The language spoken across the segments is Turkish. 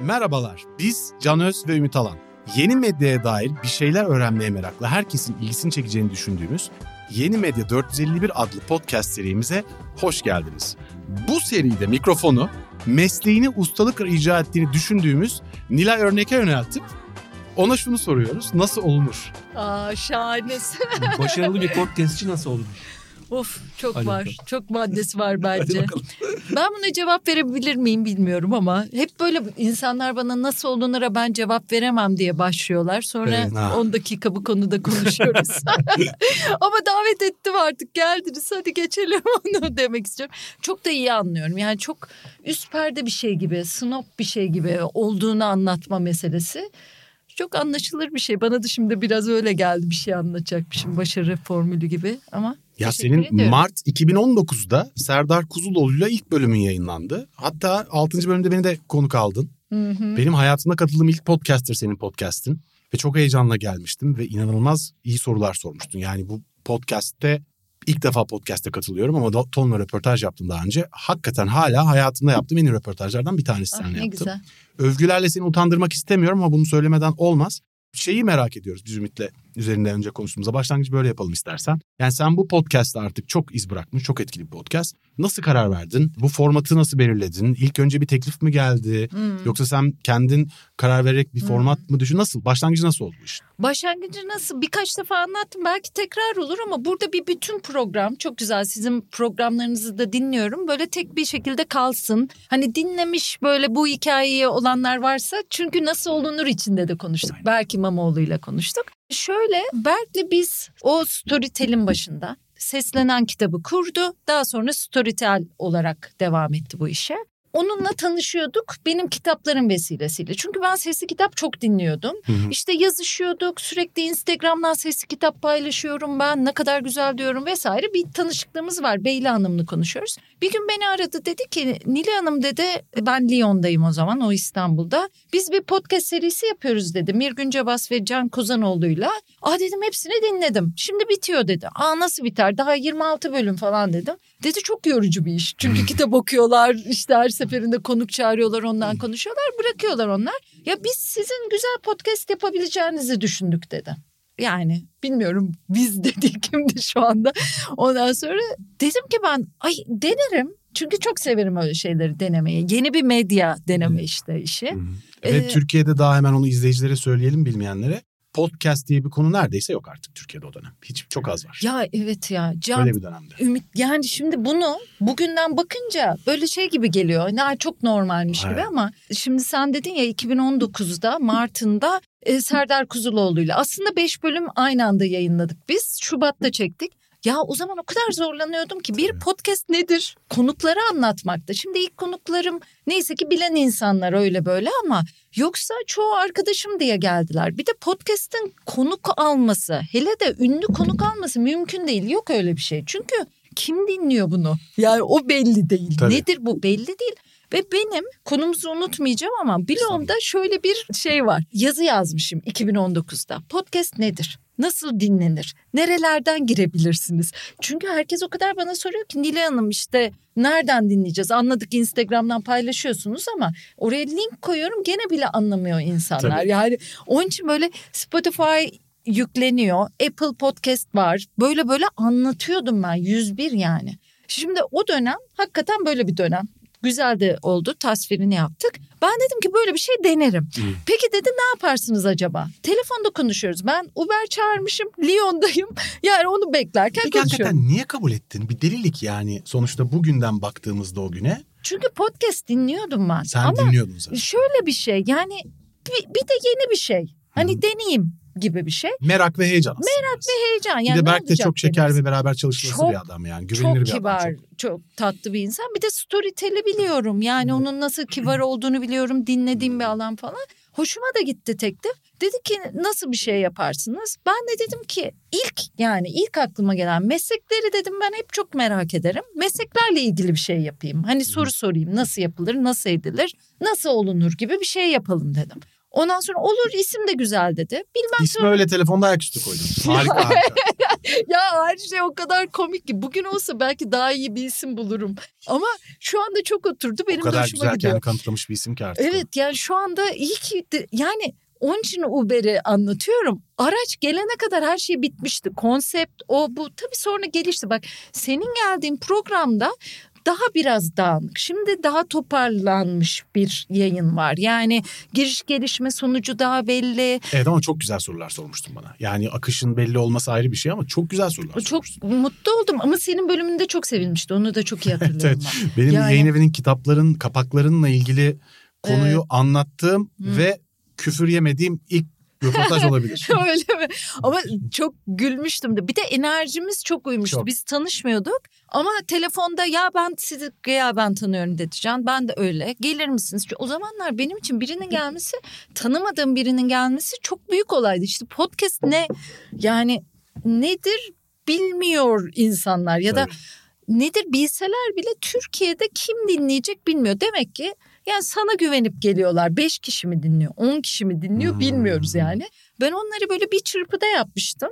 Merhabalar, biz Can Öz ve Ümit Alan. Yeni medyaya dair bir şeyler öğrenmeye meraklı herkesin ilgisini çekeceğini düşündüğümüz Yeni Medya 451 adlı podcast serimize hoş geldiniz. Bu seride mikrofonu mesleğini ustalıkla icra ettiğini düşündüğümüz Nilay Örnek'e yöneltip ona şunu soruyoruz. Nasıl olunur? Aa şahanesin. Başarılı bir podcastçi nasıl olur? Of çok Hadi var. Çok maddesi var bence. Ben buna cevap verebilir miyim bilmiyorum ama hep böyle insanlar bana nasıl olunura ben cevap veremem diye başlıyorlar. Sonra Evet, ha. 10 dakika bu konuda konuşuyoruz. ama davet ettim artık geldiniz hadi geçelim onu demek istiyorum. Çok da iyi anlıyorum. Yani çok üst perde bir şey gibi, snob bir şey gibi olduğunu anlatma meselesi. Çok anlaşılır bir şey. Bana da şimdi biraz öyle geldi bir şey anlatacakmışım. Başarı formülü gibi ama Ya teşekkür senin ediyorum. Mart 2019'da Serdar Kuzuloğlu'yla ilk bölümün yayınlandı. Hatta 6. bölümde beni de konuk aldın. Hı hı. Benim hayatımda katıldığım ilk podcast'tir senin podcast'in. Ve çok heyecanla gelmiştim ve inanılmaz iyi sorular sormuştun. Yani bu podcast'te ilk defa podcast'te katılıyorum ama da- tonla röportaj yaptım daha önce. Hakikaten hala hayatımda yaptığım en iyi röportajlardan bir tanesi Ah, seninle yaptım. güzel. Övgülerle seni utandırmak istemiyorum ama bunu söylemeden olmaz. Şeyi merak ediyoruz biz Ümit'le üzerinde önce konuştuğumuzda. Başlangıcı böyle yapalım istersen. Yani sen bu podcast'ta artık çok iz bırakmış, çok etkili bir podcast. Nasıl karar verdin? Bu formatı nasıl belirledin? İlk önce bir teklif mi geldi? Hmm. Yoksa sen kendin karar vererek bir format mı düşün? Nasıl? Başlangıcı nasıl oldu bu iş? Başlangıcı nasıl birkaç defa anlattım belki tekrar olur ama burada bir bütün program çok güzel sizin programlarınızı da dinliyorum böyle tek bir şekilde kalsın. Hani dinlemiş böyle bu hikayeyi olanlar varsa çünkü nasıl olunur içinde de konuştuk. Berk İmamoğlu ile konuştuk. Şöyle Berk'le biz o Storytel'in başında seslenen kitabı kurdu. Daha sonra Storytel olarak devam etti bu işe. Onunla tanışıyorduk benim kitaplarım vesilesiyle. Çünkü ben sesli kitap çok dinliyordum. İşte yazışıyorduk sürekli Instagram'dan sesli kitap paylaşıyorum ben ne kadar güzel diyorum vesaire bir tanışıklığımız var. Beyli Hanım'la konuşuyoruz. Bir gün beni aradı dedi ki Nilay Hanım dedi ben Lyon'dayım o zaman o İstanbul'da. Biz bir podcast serisi yapıyoruz dedi Mirgün Cebas ve Can Kozanoğlu'yla. Aa dedim hepsini dinledim. Şimdi bitiyor dedi. Aa nasıl biter daha 26 bölüm falan dedim. Dedi çok yorucu bir iş. Çünkü kitap okuyorlar işte her seferinde konuk çağırıyorlar ondan konuşuyorlar bırakıyorlar onlar. Ya biz sizin güzel podcast yapabileceğinizi düşündük dedi. Yani bilmiyorum biz dedik kimdi şu anda. Ondan sonra dedim ki ben ay denerim. Çünkü çok severim öyle şeyleri denemeyi. Yeni bir medya deneme işte işi. Ve Ee, Türkiye'de daha hemen onu izleyicilere söyleyelim bilmeyenlere. Podcast diye bir konu neredeyse yok artık Türkiye'de o dönem. Hiç çok az var. Ya evet ya Can Öyle bir dönemde. Ümit yani şimdi bunu bugünden bakınca böyle şey gibi geliyor. Ne çok normalmiş gibi Evet. ama şimdi sen dedin ya 2019'da Mart'ında e, Serdar Kuzuloğlu'yla aslında 5 bölüm aynı anda yayınladık biz. Şubat'ta çektik. Ya o zaman o kadar zorlanıyordum ki bir podcast nedir? Konukları anlatmakta. Şimdi ilk konuklarım neyse ki bilen insanlar öyle böyle ama yoksa çoğu arkadaşım diye geldiler. Bir de podcast'ın konuk alması hele de ünlü konuk alması mümkün değil. Yok öyle bir şey. Çünkü kim dinliyor bunu? Yani o belli değil. Tabii. Nedir bu belli değil. Ve benim konumuzu unutmayacağım ama blogumda şöyle bir şey var. Yazı yazmışım 2019'da. Podcast nedir? Nasıl dinlenir? Nerelerden girebilirsiniz? Çünkü herkes o kadar bana soruyor ki Nilay Hanım işte nereden dinleyeceğiz? Anladık Instagram'dan paylaşıyorsunuz ama oraya link koyuyorum gene bile anlamıyor insanlar. Tabii. Yani onun için böyle Spotify yükleniyor. Apple Podcast var. Böyle böyle anlatıyordum ben 101 yani. Şimdi o dönem hakikaten böyle bir dönem. Güzel de oldu tasvirini yaptık. Ben dedim ki böyle bir şey denerim. Peki dedi ne yaparsınız acaba? Telefonda konuşuyoruz. Ben Uber çağırmışım. Lyon'dayım. Yani onu beklerken Peki konuşuyorum. hakikaten niye kabul ettin? Bir delilik yani. Sonuçta bugünden baktığımızda o güne Çünkü podcast dinliyordum ben. sen Ama dinliyordun zaten. şöyle bir şey yani bir, bir de yeni bir şey. Hani deneyeyim gibi bir şey. Merak ve heyecan aslında. Merak ve Heyecan yani Bir de Berk de çok şeker ve beraber çalışması Çok- bir adam yani. Güvenilir çok bir kibar, adam. çok. Çok. tatlı bir insan. Bir de Storytel'i biliyorum. Yani onun nasıl kibar olduğunu biliyorum. Dinlediğim bir alan falan. Hoşuma da gitti teklif. Dedi ki nasıl bir şey yaparsınız? Ben de dedim ki ilk yani ilk aklıma gelen meslekleri dedim ben hep çok merak ederim. Mesleklerle ilgili bir şey yapayım. Hani soru sorayım nasıl yapılır, nasıl edilir, nasıl olunur gibi bir şey yapalım dedim. Ondan sonra olur isim de güzel dedi. Bilmem İsmi öyle telefonda ayaküstü koydum. Harika harika. ya her şey o kadar komik ki. Bugün olsa belki daha iyi bir isim bulurum. Ama şu anda çok oturdu. Benim o de kadar hoşuma güzel gidiyor. kendini kanıtlamış bir isim ki artık. Evet yani şu anda iyi ki de- yani onun için Uber'i anlatıyorum. Araç gelene kadar her şey bitmişti. Konsept o bu tabii sonra gelişti. Bak senin geldiğin programda daha biraz dağınık. Şimdi daha toparlanmış bir yayın var. Yani giriş gelişme sonucu daha belli. Evet ama çok güzel sorular sormuştun bana. Yani akışın belli olması ayrı bir şey ama çok güzel sorular Çok sormuştun. mutlu oldum ama senin bölümünde çok sevilmişti. Onu da çok iyi hatırlıyorum ben. Benim Yani- yayın evinin kitapların kapaklarınla ilgili konuyu anlattığım ve küfür yemediğim ilk röportaj olabilir. Öyle mi? Ama çok gülmüştüm de. Bir de enerjimiz çok uymuştu. Çok. Biz tanışmıyorduk ama telefonda ya ben sizi ya ben tanıyorum dedi Can. Ben de öyle. Gelir misiniz? Çünkü O zamanlar benim için birinin gelmesi, tanımadığım birinin gelmesi çok büyük olaydı. İşte podcast ne yani nedir bilmiyor insanlar ya da Tabii. nedir bilseler bile Türkiye'de kim dinleyecek bilmiyor. Demek ki yani sana güvenip geliyorlar. Beş kişi mi dinliyor, on kişi mi dinliyor Hmm. bilmiyoruz yani. Ben onları böyle bir çırpıda yapmıştım.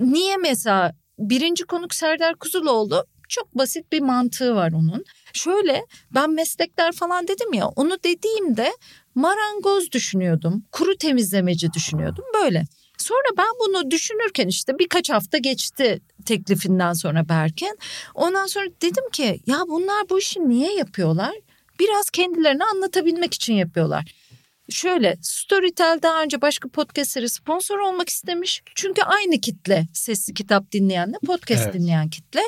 Niye mesela birinci konuk Serdar Kuzuloğlu çok basit bir mantığı var onun. Şöyle ben meslekler falan dedim ya onu dediğimde marangoz düşünüyordum. Kuru temizlemeci düşünüyordum böyle. Sonra ben bunu düşünürken işte birkaç hafta geçti teklifinden sonra Berken. Ondan sonra dedim ki ya bunlar bu işi niye yapıyorlar? Biraz kendilerini anlatabilmek için yapıyorlar. Şöyle Storytel daha önce başka podcastlere sponsor olmak istemiş. Çünkü aynı kitle sesli kitap dinleyenle podcast Evet. dinleyen kitle.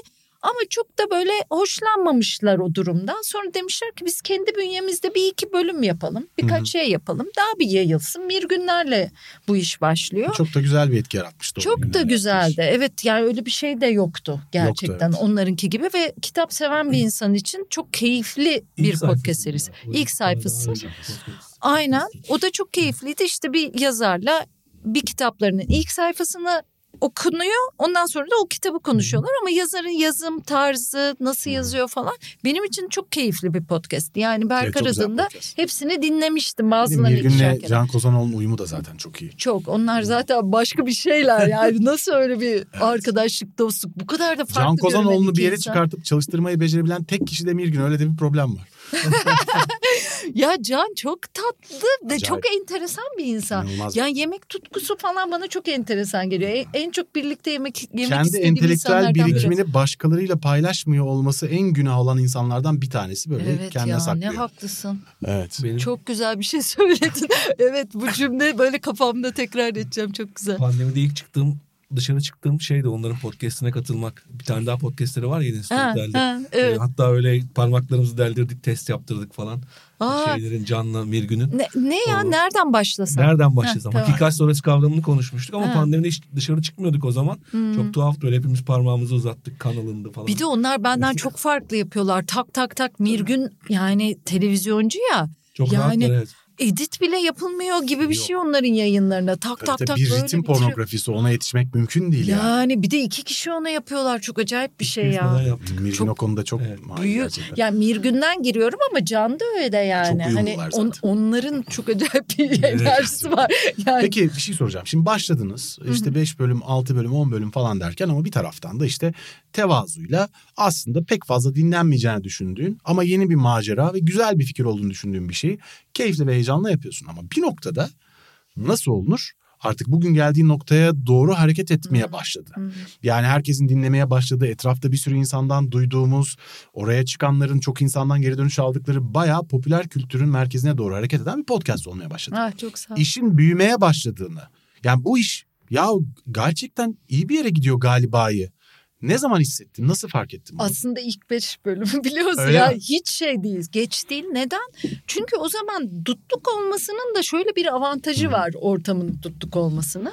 Ama çok da böyle hoşlanmamışlar o durumdan. Sonra demişler ki biz kendi bünyemizde bir iki bölüm yapalım. Birkaç Hı hı. şey yapalım. Daha bir yayılsın. Bir günlerle bu iş başlıyor. Çok da güzel bir etki yaratmıştı. Çok da güzeldi. iş. Evet yani öyle bir şey de yoktu gerçekten evet. onlarınki gibi ve kitap seven bir insan için çok keyifli bir İlk sayfası podcast serisi. İlk sayfası. Aynen. O da çok keyifliydi. İşte bir yazarla bir kitaplarının ilk sayfasını okunuyor. Ondan sonra da o kitabı konuşuyorlar ama yazarın yazım tarzı nasıl yazıyor falan benim için çok keyifli bir podcast. Yani Berk Evet, podcast. hepsini dinlemiştim bazılarını kere. Can Kozanoğlu'nun uyumu da zaten çok iyi. Çok. Onlar zaten başka bir şeyler yani. Nasıl öyle bir arkadaşlık, dostluk bu kadar da farklı Can Kozanoğlu'nu bir yere insan. çıkartıp çalıştırmayı becerebilen tek kişi de Mirgün. Öyle de bir problem var. Ya Can çok tatlı ve Acayip. çok enteresan bir insan. İnanılmaz. Ya yemek tutkusu falan bana çok enteresan geliyor. En, en çok birlikte yemek yemek Kendi istediğim entelektüel birikimini başkalarıyla paylaşmıyor olması en günah olan insanlardan bir tanesi böyle Evet kendine ya saklıyor. ne haklısın. Evet. Benim Çok güzel bir şey söyledin. evet bu cümle böyle kafamda tekrar edeceğim çok güzel. pandemide ilk çıktığım dışarı çıktığım şey de onların podcastine katılmak. Bir tane daha podcastleri var Ha, Storytel'de. evet. Hatta öyle parmaklarımızı deldirdik, test yaptırdık falan. Aa, Şeylerin Can'la Mirgün'ün. ne, ne ya O- nereden başlasam? Nereden başlasam? tamam. Hakikat sonrası kavramını konuşmuştuk ama Ha. pandemide hiç dışarı çıkmıyorduk o zaman. Hmm. Çok tuhaftı öyle hepimiz parmağımızı uzattık kan alındı falan. Bir de onlar benden çok farklı yapıyorlar. Tak tak tak Mirgün yani televizyoncu ya. Çok yani- rahatlar evet. Edit bile yapılmıyor gibi bir Yok. şey onların yayınlarına. Tak Tabii tak tabii tak bir böyle ritim pornografisi ona yetişmek mümkün değil yani. Yani bir de iki kişi ona yapıyorlar. Çok acayip bir şey Biz ya. Mirgün Çok o konuda çok Evet. Büyük. gerçekten. Yani Mirgün'den giriyorum ama Can da öyle yani. Çok hani uyumlular on- zaten. onların çok acayip bir enerjisi var. Yani Peki bir şey soracağım. Şimdi başladınız işte 5 bölüm, 6 bölüm, 10 bölüm falan derken ama bir taraftan da işte tevazuyla aslında pek fazla dinlenmeyeceğini düşündüğün ama yeni bir macera ve güzel bir fikir olduğunu düşündüğün bir şeyi keyifle ve heyecanla yapıyorsun. Ama bir noktada nasıl olunur? Artık bugün geldiğin noktaya doğru hareket etmeye başladı. Yani herkesin dinlemeye başladığı, etrafta bir sürü insandan duyduğumuz, oraya çıkanların çok insandan geri dönüş aldıkları bayağı popüler kültürün merkezine doğru hareket eden bir podcast olmaya başladı ah, çok sağ ol. işin büyümeye başladığını. Yani bu iş ya gerçekten iyi bir yere gidiyor galiba'yı. Ne zaman hissettin? Nasıl fark ettin bunu? Aslında ilk beş bölümü biliyorsun Öyle ya mi? hiç şey değil geç değil neden? Çünkü o zaman dutluk olmasının da şöyle bir avantajı var ortamın dutluk olmasının.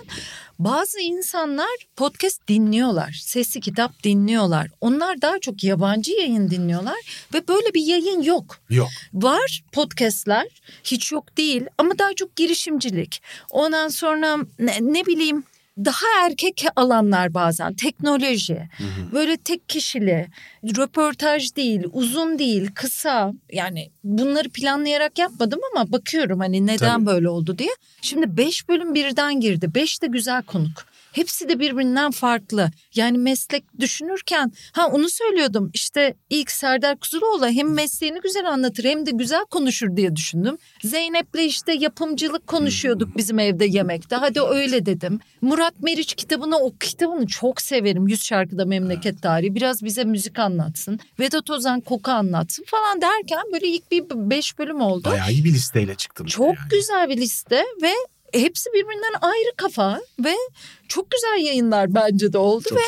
Bazı insanlar podcast dinliyorlar sesli kitap dinliyorlar onlar daha çok yabancı yayın dinliyorlar ve böyle bir yayın yok. Yok. Var podcastler hiç yok değil ama daha çok girişimcilik. Ondan sonra ne, ne bileyim daha erkek alanlar bazen teknoloji Hı hı. böyle tek kişili röportaj değil uzun değil kısa yani bunları planlayarak yapmadım ama bakıyorum hani neden Tabii. böyle oldu diye. Şimdi 5 bölüm birden girdi 5 de güzel konuk. Hepsi de birbirinden farklı. Yani meslek düşünürken ha onu söylüyordum işte ilk Serdar Kuzuloğlu hem mesleğini güzel anlatır hem de güzel konuşur diye düşündüm. Zeynep'le işte yapımcılık konuşuyorduk bizim evde yemekte. Hadi öyle dedim. Murat Meriç kitabını o kitabını çok severim. Yüz şarkıda memleket tarihi. Biraz bize müzik anlatsın. Vedat Ozan koku anlatsın falan derken böyle ilk bir beş bölüm oldu. Bayağı iyi bir listeyle çıktın. Çok yani. güzel bir liste ve hepsi birbirinden ayrı kafa ve çok güzel yayınlar bence de oldu Çok ve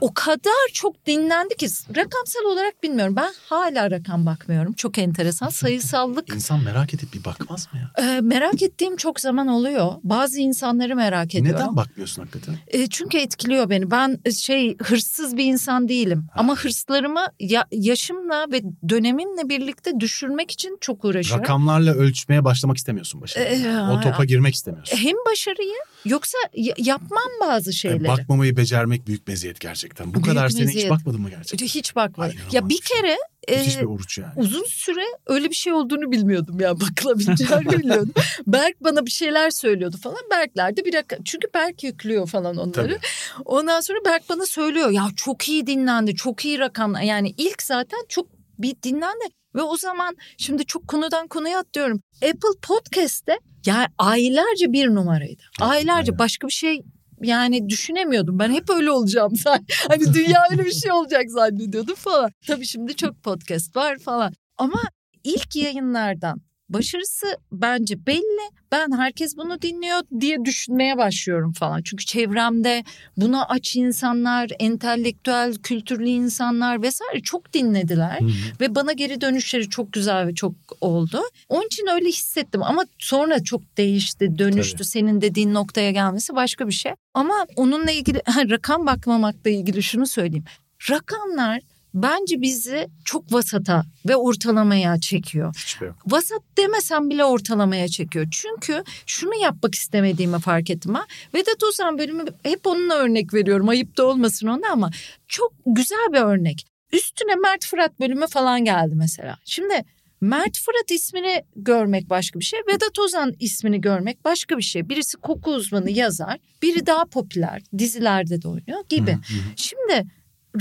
o kadar çok dinlendi ki rakamsal olarak bilmiyorum. Ben hala rakam bakmıyorum. Çok enteresan. Sayısallık İnsan merak edip bir bakmaz mı ya? e, merak ettiğim çok zaman oluyor. Bazı insanları merak ediyorum. Neden bakmıyorsun hakikaten? E, çünkü etkiliyor beni. Ben e, şey hırsız bir insan değilim. Ama hırslarımı ya, yaşımla ve dönemimle birlikte düşürmek için çok uğraşıyorum. Rakamlarla ölçmeye başlamak istemiyorsun başarıyı. Ee, o topa girmek istemiyorsun. Hem başarıyı yoksa ya- yapmam bazı E, şeyleri. bakmamayı becermek büyük meziyet gerçekten. Bu Büyük kadar sene hiç meziyet. bakmadın mı gerçekten? Hiç bakmadım. Ay, Ya bir şey. kere Müthiş e, bir oruç yani. uzun süre öyle bir şey olduğunu bilmiyordum ya bakılabileceğini bilmiyordum. Berk bana bir şeyler söylüyordu falan. Berkler de bir dakika çünkü Berk yüklüyor falan onları. Tabii. Ondan sonra Berk bana söylüyor ya çok iyi dinlendi çok iyi rakamlar yani ilk zaten çok bir dinlendi. Ve o zaman şimdi çok konudan konuya atlıyorum. Apple Podcast'te ya aylarca bir numaraydı. Aylarca başka bir şey yani düşünemiyordum. Ben hep öyle olacağım. Hani dünya öyle bir şey olacak zannediyordum falan. Tabii şimdi çok podcast var falan. Ama ilk yayınlardan başarısı bence belli. Ben herkes bunu dinliyor diye düşünmeye başlıyorum falan. Çünkü çevremde buna aç insanlar, entelektüel, kültürlü insanlar vesaire çok dinlediler. Hı hı. Ve bana geri dönüşleri çok güzel ve çok oldu. Onun için öyle hissettim ama sonra çok değişti, dönüştü. Tabii. Senin dediğin noktaya gelmesi başka bir şey. Ama onunla ilgili ha, rakam bakmamakla ilgili şunu söyleyeyim. Rakamlar bence bizi çok vasata ve ortalamaya çekiyor. Hiçbir yok. Vasat demesem bile ortalamaya çekiyor. Çünkü şunu yapmak istemediğimi fark ettim ha. Vedat Ozan bölümü hep onunla örnek veriyorum. Ayıp da olmasın ona ama çok güzel bir örnek. Üstüne Mert Fırat bölümü falan geldi mesela. Şimdi Mert Fırat ismini görmek başka bir şey. Vedat Ozan ismini görmek başka bir şey. Birisi koku uzmanı yazar. Biri daha popüler. Dizilerde de oynuyor gibi. Şimdi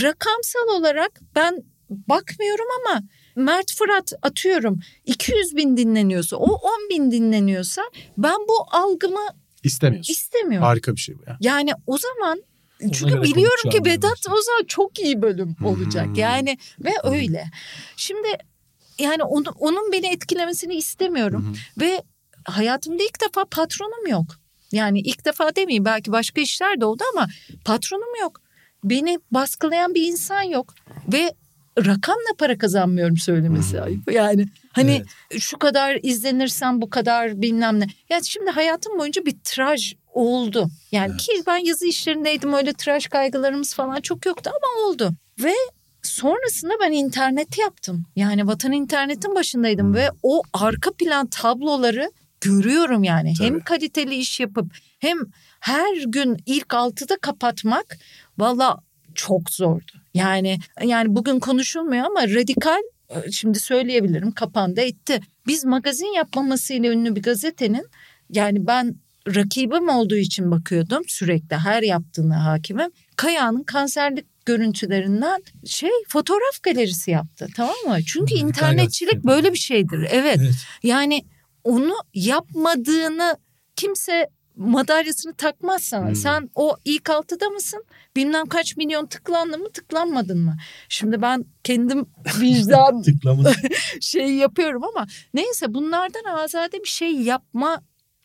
rakamsal olarak ben bakmıyorum ama Mert Fırat atıyorum 200 bin dinleniyorsa o 10 bin dinleniyorsa ben bu algımı İstemiyorsun. istemiyorum. Harika bir şey bu ya. Yani o zaman Ona çünkü biliyorum ki Vedat. Ozan çok iyi bölüm olacak. Hmm. Yani ve öyle. Şimdi yani onu, onun beni etkilemesini istemiyorum. Hı. Ve hayatımda ilk defa patronum yok. Yani ilk defa demeyeyim belki başka işler de oldu ama patronum yok. Beni baskılayan bir insan yok. Ve rakamla para kazanmıyorum söylemesi Hmm. ayıp. Yani hani Evet. şu kadar izlenirsen bu kadar bilmem ne. Yani şimdi hayatım boyunca bir tiraj oldu. Yani Evet. ki ben yazı işlerindeydim öyle tiraj kaygılarımız falan çok yoktu ama oldu. Ve sonrasında ben internet yaptım. Yani vatan internetin başındaydım Hmm. ve o arka plan tabloları görüyorum yani. Hem Tabii. kaliteli iş yapıp hem her gün ilk altıda kapatmak valla çok zordu. Yani yani bugün konuşulmuyor ama radikal e, şimdi söyleyebilirim kapandı etti. Biz magazin yapmamasıyla ünlü bir gazetenin yani ben rakibim olduğu için bakıyordum sürekli her yaptığına hakimim. Kaya'nın kanserlik görüntülerinden şey fotoğraf galerisi yaptı tamam mı? Çünkü internetçilik böyle bir şeydir. Evet. Evet. Yani onu yapmadığını kimse madalyasını takmaz sana. Hmm. Sen o ilk altıda mısın? Bilmem kaç milyon tıklandın mı tıklanmadın mı? Şimdi ben kendim vicdan şeyi yapıyorum ama neyse bunlardan azade bir şey yapma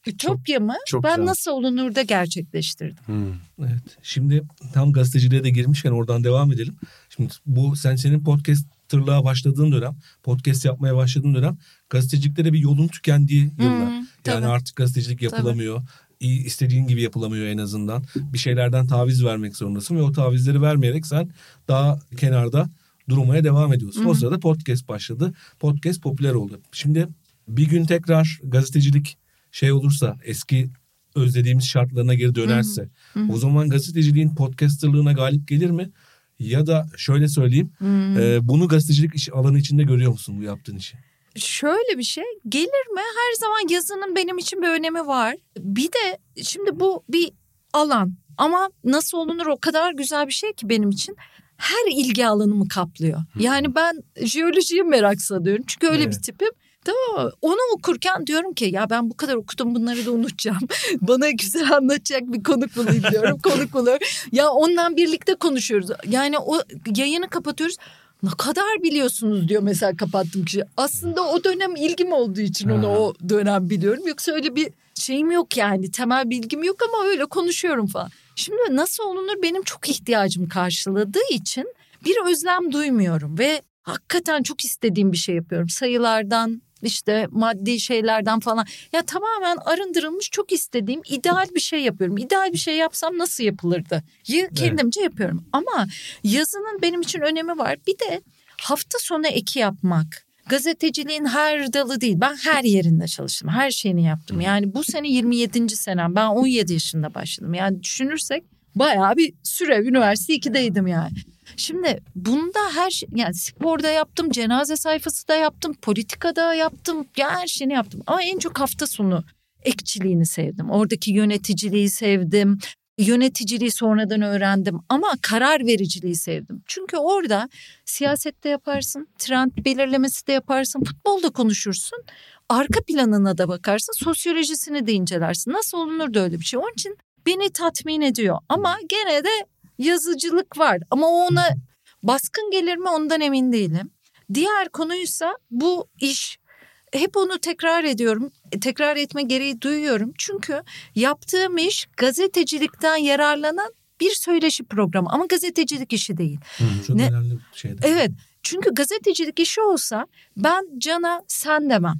ütopyamı çok ben güzel. nasıl olunur da gerçekleştirdim. Hı. Evet. Şimdi tam gazeteciliğe de girmişken oradan devam edelim. Şimdi bu sen senin podcasterlığa başladığın dönem, podcast yapmaya başladığın dönem gazetecilikte de bir yolun tükendiği yıllar. Hı, yani tabii. artık gazetecilik yapılamıyor. İyi istediğin gibi yapılamıyor en azından. Bir şeylerden taviz vermek zorundasın ve o tavizleri vermeyerek sen daha kenarda durmaya devam ediyorsun. Hı O sırada podcast başladı. Podcast popüler oldu. Şimdi bir gün tekrar gazetecilik şey olursa eski özlediğimiz şartlarına geri dönerse Hı hı. o zaman gazeteciliğin podcasterlığına galip gelir mi? Ya da şöyle söyleyeyim Hmm. e, bunu gazetecilik iş alanı içinde görüyor musun bu yaptığın işi? Şöyle bir şey gelir mi? Her zaman yazının benim için bir önemi var. Bir de şimdi bu bir alan ama nasıl olunur o kadar güzel bir şey ki benim için. Her ilgi alanımı kaplıyor. Yani ben jeolojiye merak sarıyorum. Çünkü öyle Evet. bir tipim. Tamam mı? Onu okurken diyorum ki ya ben bu kadar okudum bunları da unutacağım. Bana güzel anlatacak bir konuk bulayım diyorum. konuk buluyorum. Ya ondan birlikte konuşuyoruz. Yani o yayını kapatıyoruz. Ne kadar biliyorsunuz diyor mesela kapattım kişi. Aslında o dönem ilgim olduğu için onu Ha. o dönem biliyorum. Yoksa öyle bir şeyim yok yani. Temel bilgim yok ama öyle konuşuyorum falan. Şimdi nasıl olunur benim çok ihtiyacım karşıladığı için bir özlem duymuyorum ve hakikaten çok istediğim bir şey yapıyorum. Sayılardan işte maddi şeylerden falan. Ya tamamen arındırılmış çok istediğim ideal bir şey yapıyorum. İdeal bir şey yapsam nasıl yapılırdı? Y- Kendimce yapıyorum. Ama yazının benim için önemi var. Bir de hafta sonu eki yapmak. Gazeteciliğin her dalı değil. Ben her yerinde çalıştım. Her şeyini yaptım. Yani bu sene 27. senem. Ben 17 yaşında başladım. Yani düşünürsek bayağı bir süre. Üniversite 2'deydim yani. Şimdi bunda her şey yani sporda yaptım, cenaze sayfası da yaptım, politikada yaptım, ya her şeyini yaptım. Ama en çok hafta sonu ekçiliğini sevdim. Oradaki yöneticiliği sevdim. Yöneticiliği sonradan öğrendim ama karar vericiliği sevdim. Çünkü orada siyasette yaparsın, trend belirlemesi de yaparsın, futbolda konuşursun. Arka planına da bakarsın, sosyolojisini de incelersin. Nasıl olunur da öyle bir şey. Onun için beni tatmin ediyor. Ama gene de yazıcılık var. Ama o ona baskın gelir mi ondan emin değilim. Diğer konuysa bu iş. Hep onu tekrar ediyorum. E, Tekrar etme gereği duyuyorum. Çünkü yaptığım iş gazetecilikten yararlanan bir söyleşi programı ama gazetecilik işi değil. Çok Ne- önemli bir şey. Evet. Çünkü gazetecilik işi olsa ben Can'a sen demem.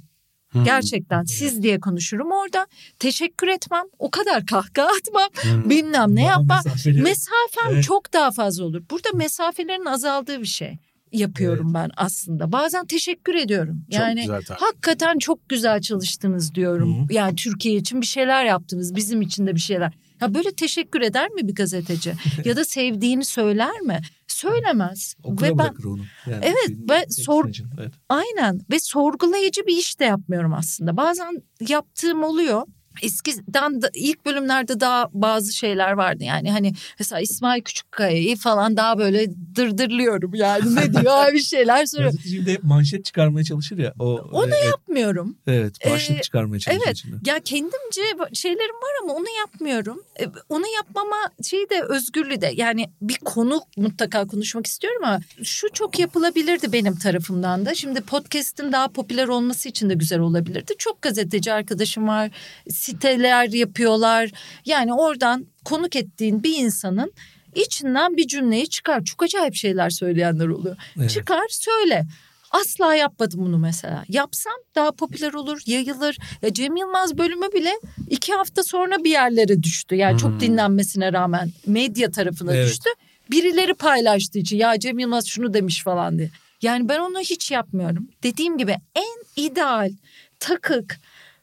Hı. Gerçekten siz diye konuşurum orada. Teşekkür etmem. O kadar kahkaha atmam. Hı. Bilmem ne yapmam. mesafeli. Mesafem Evet. çok daha fazla olur. Burada mesafelerin azaldığı bir şey yapıyorum ben aslında. Bazen teşekkür ediyorum. Çok Yani güzel tarif. hakikaten çok güzel çalıştınız diyorum. Hı. Yani Türkiye için bir şeyler yaptınız. Bizim için de bir şeyler. Ya böyle teşekkür eder mi bir gazeteci? ya da sevdiğini söyler mi? Söylemez. Okula Ve ben onu. Yani Evet, ve sor- için, Evet. Aynen ve sorgulayıcı bir iş de yapmıyorum aslında. Bazen yaptığım oluyor. Eskiden de, ilk bölümlerde daha bazı şeyler vardı yani hani mesela İsmail Küçükkaya'yı falan daha böyle dırdırlıyorum yani ne diyor abi şeyler soruyor. Gazeteci bir de manşet çıkarmaya çalışır ya. O, Onu e, yapmıyorum. Evet başlık Ee, çıkarmaya çalışır evet. içinde. Ya kendimce şeylerim var ama onu yapmıyorum. E, Onu yapmama şeyi de özgürlüğü de yani bir konu mutlaka konuşmak istiyorum ama şu çok yapılabilirdi benim tarafımdan da. Şimdi podcast'in daha popüler olması için de güzel olabilirdi. Çok gazeteci arkadaşım var. Siteler yapıyorlar. Yani oradan konuk ettiğin bir insanın içinden bir cümleyi çıkar. Çok acayip şeyler söyleyenler oluyor. Evet. Çıkar söyle. Asla yapmadım bunu mesela. Yapsam daha popüler olur, yayılır. Ya Cem Yılmaz bölümü bile iki hafta sonra bir yerlere düştü. Yani Hmm. çok dinlenmesine rağmen medya tarafına Evet. düştü. Birileri paylaştığı için ya Cem Yılmaz şunu demiş falan diye. Yani ben onu hiç yapmıyorum. Dediğim gibi en ideal, takık,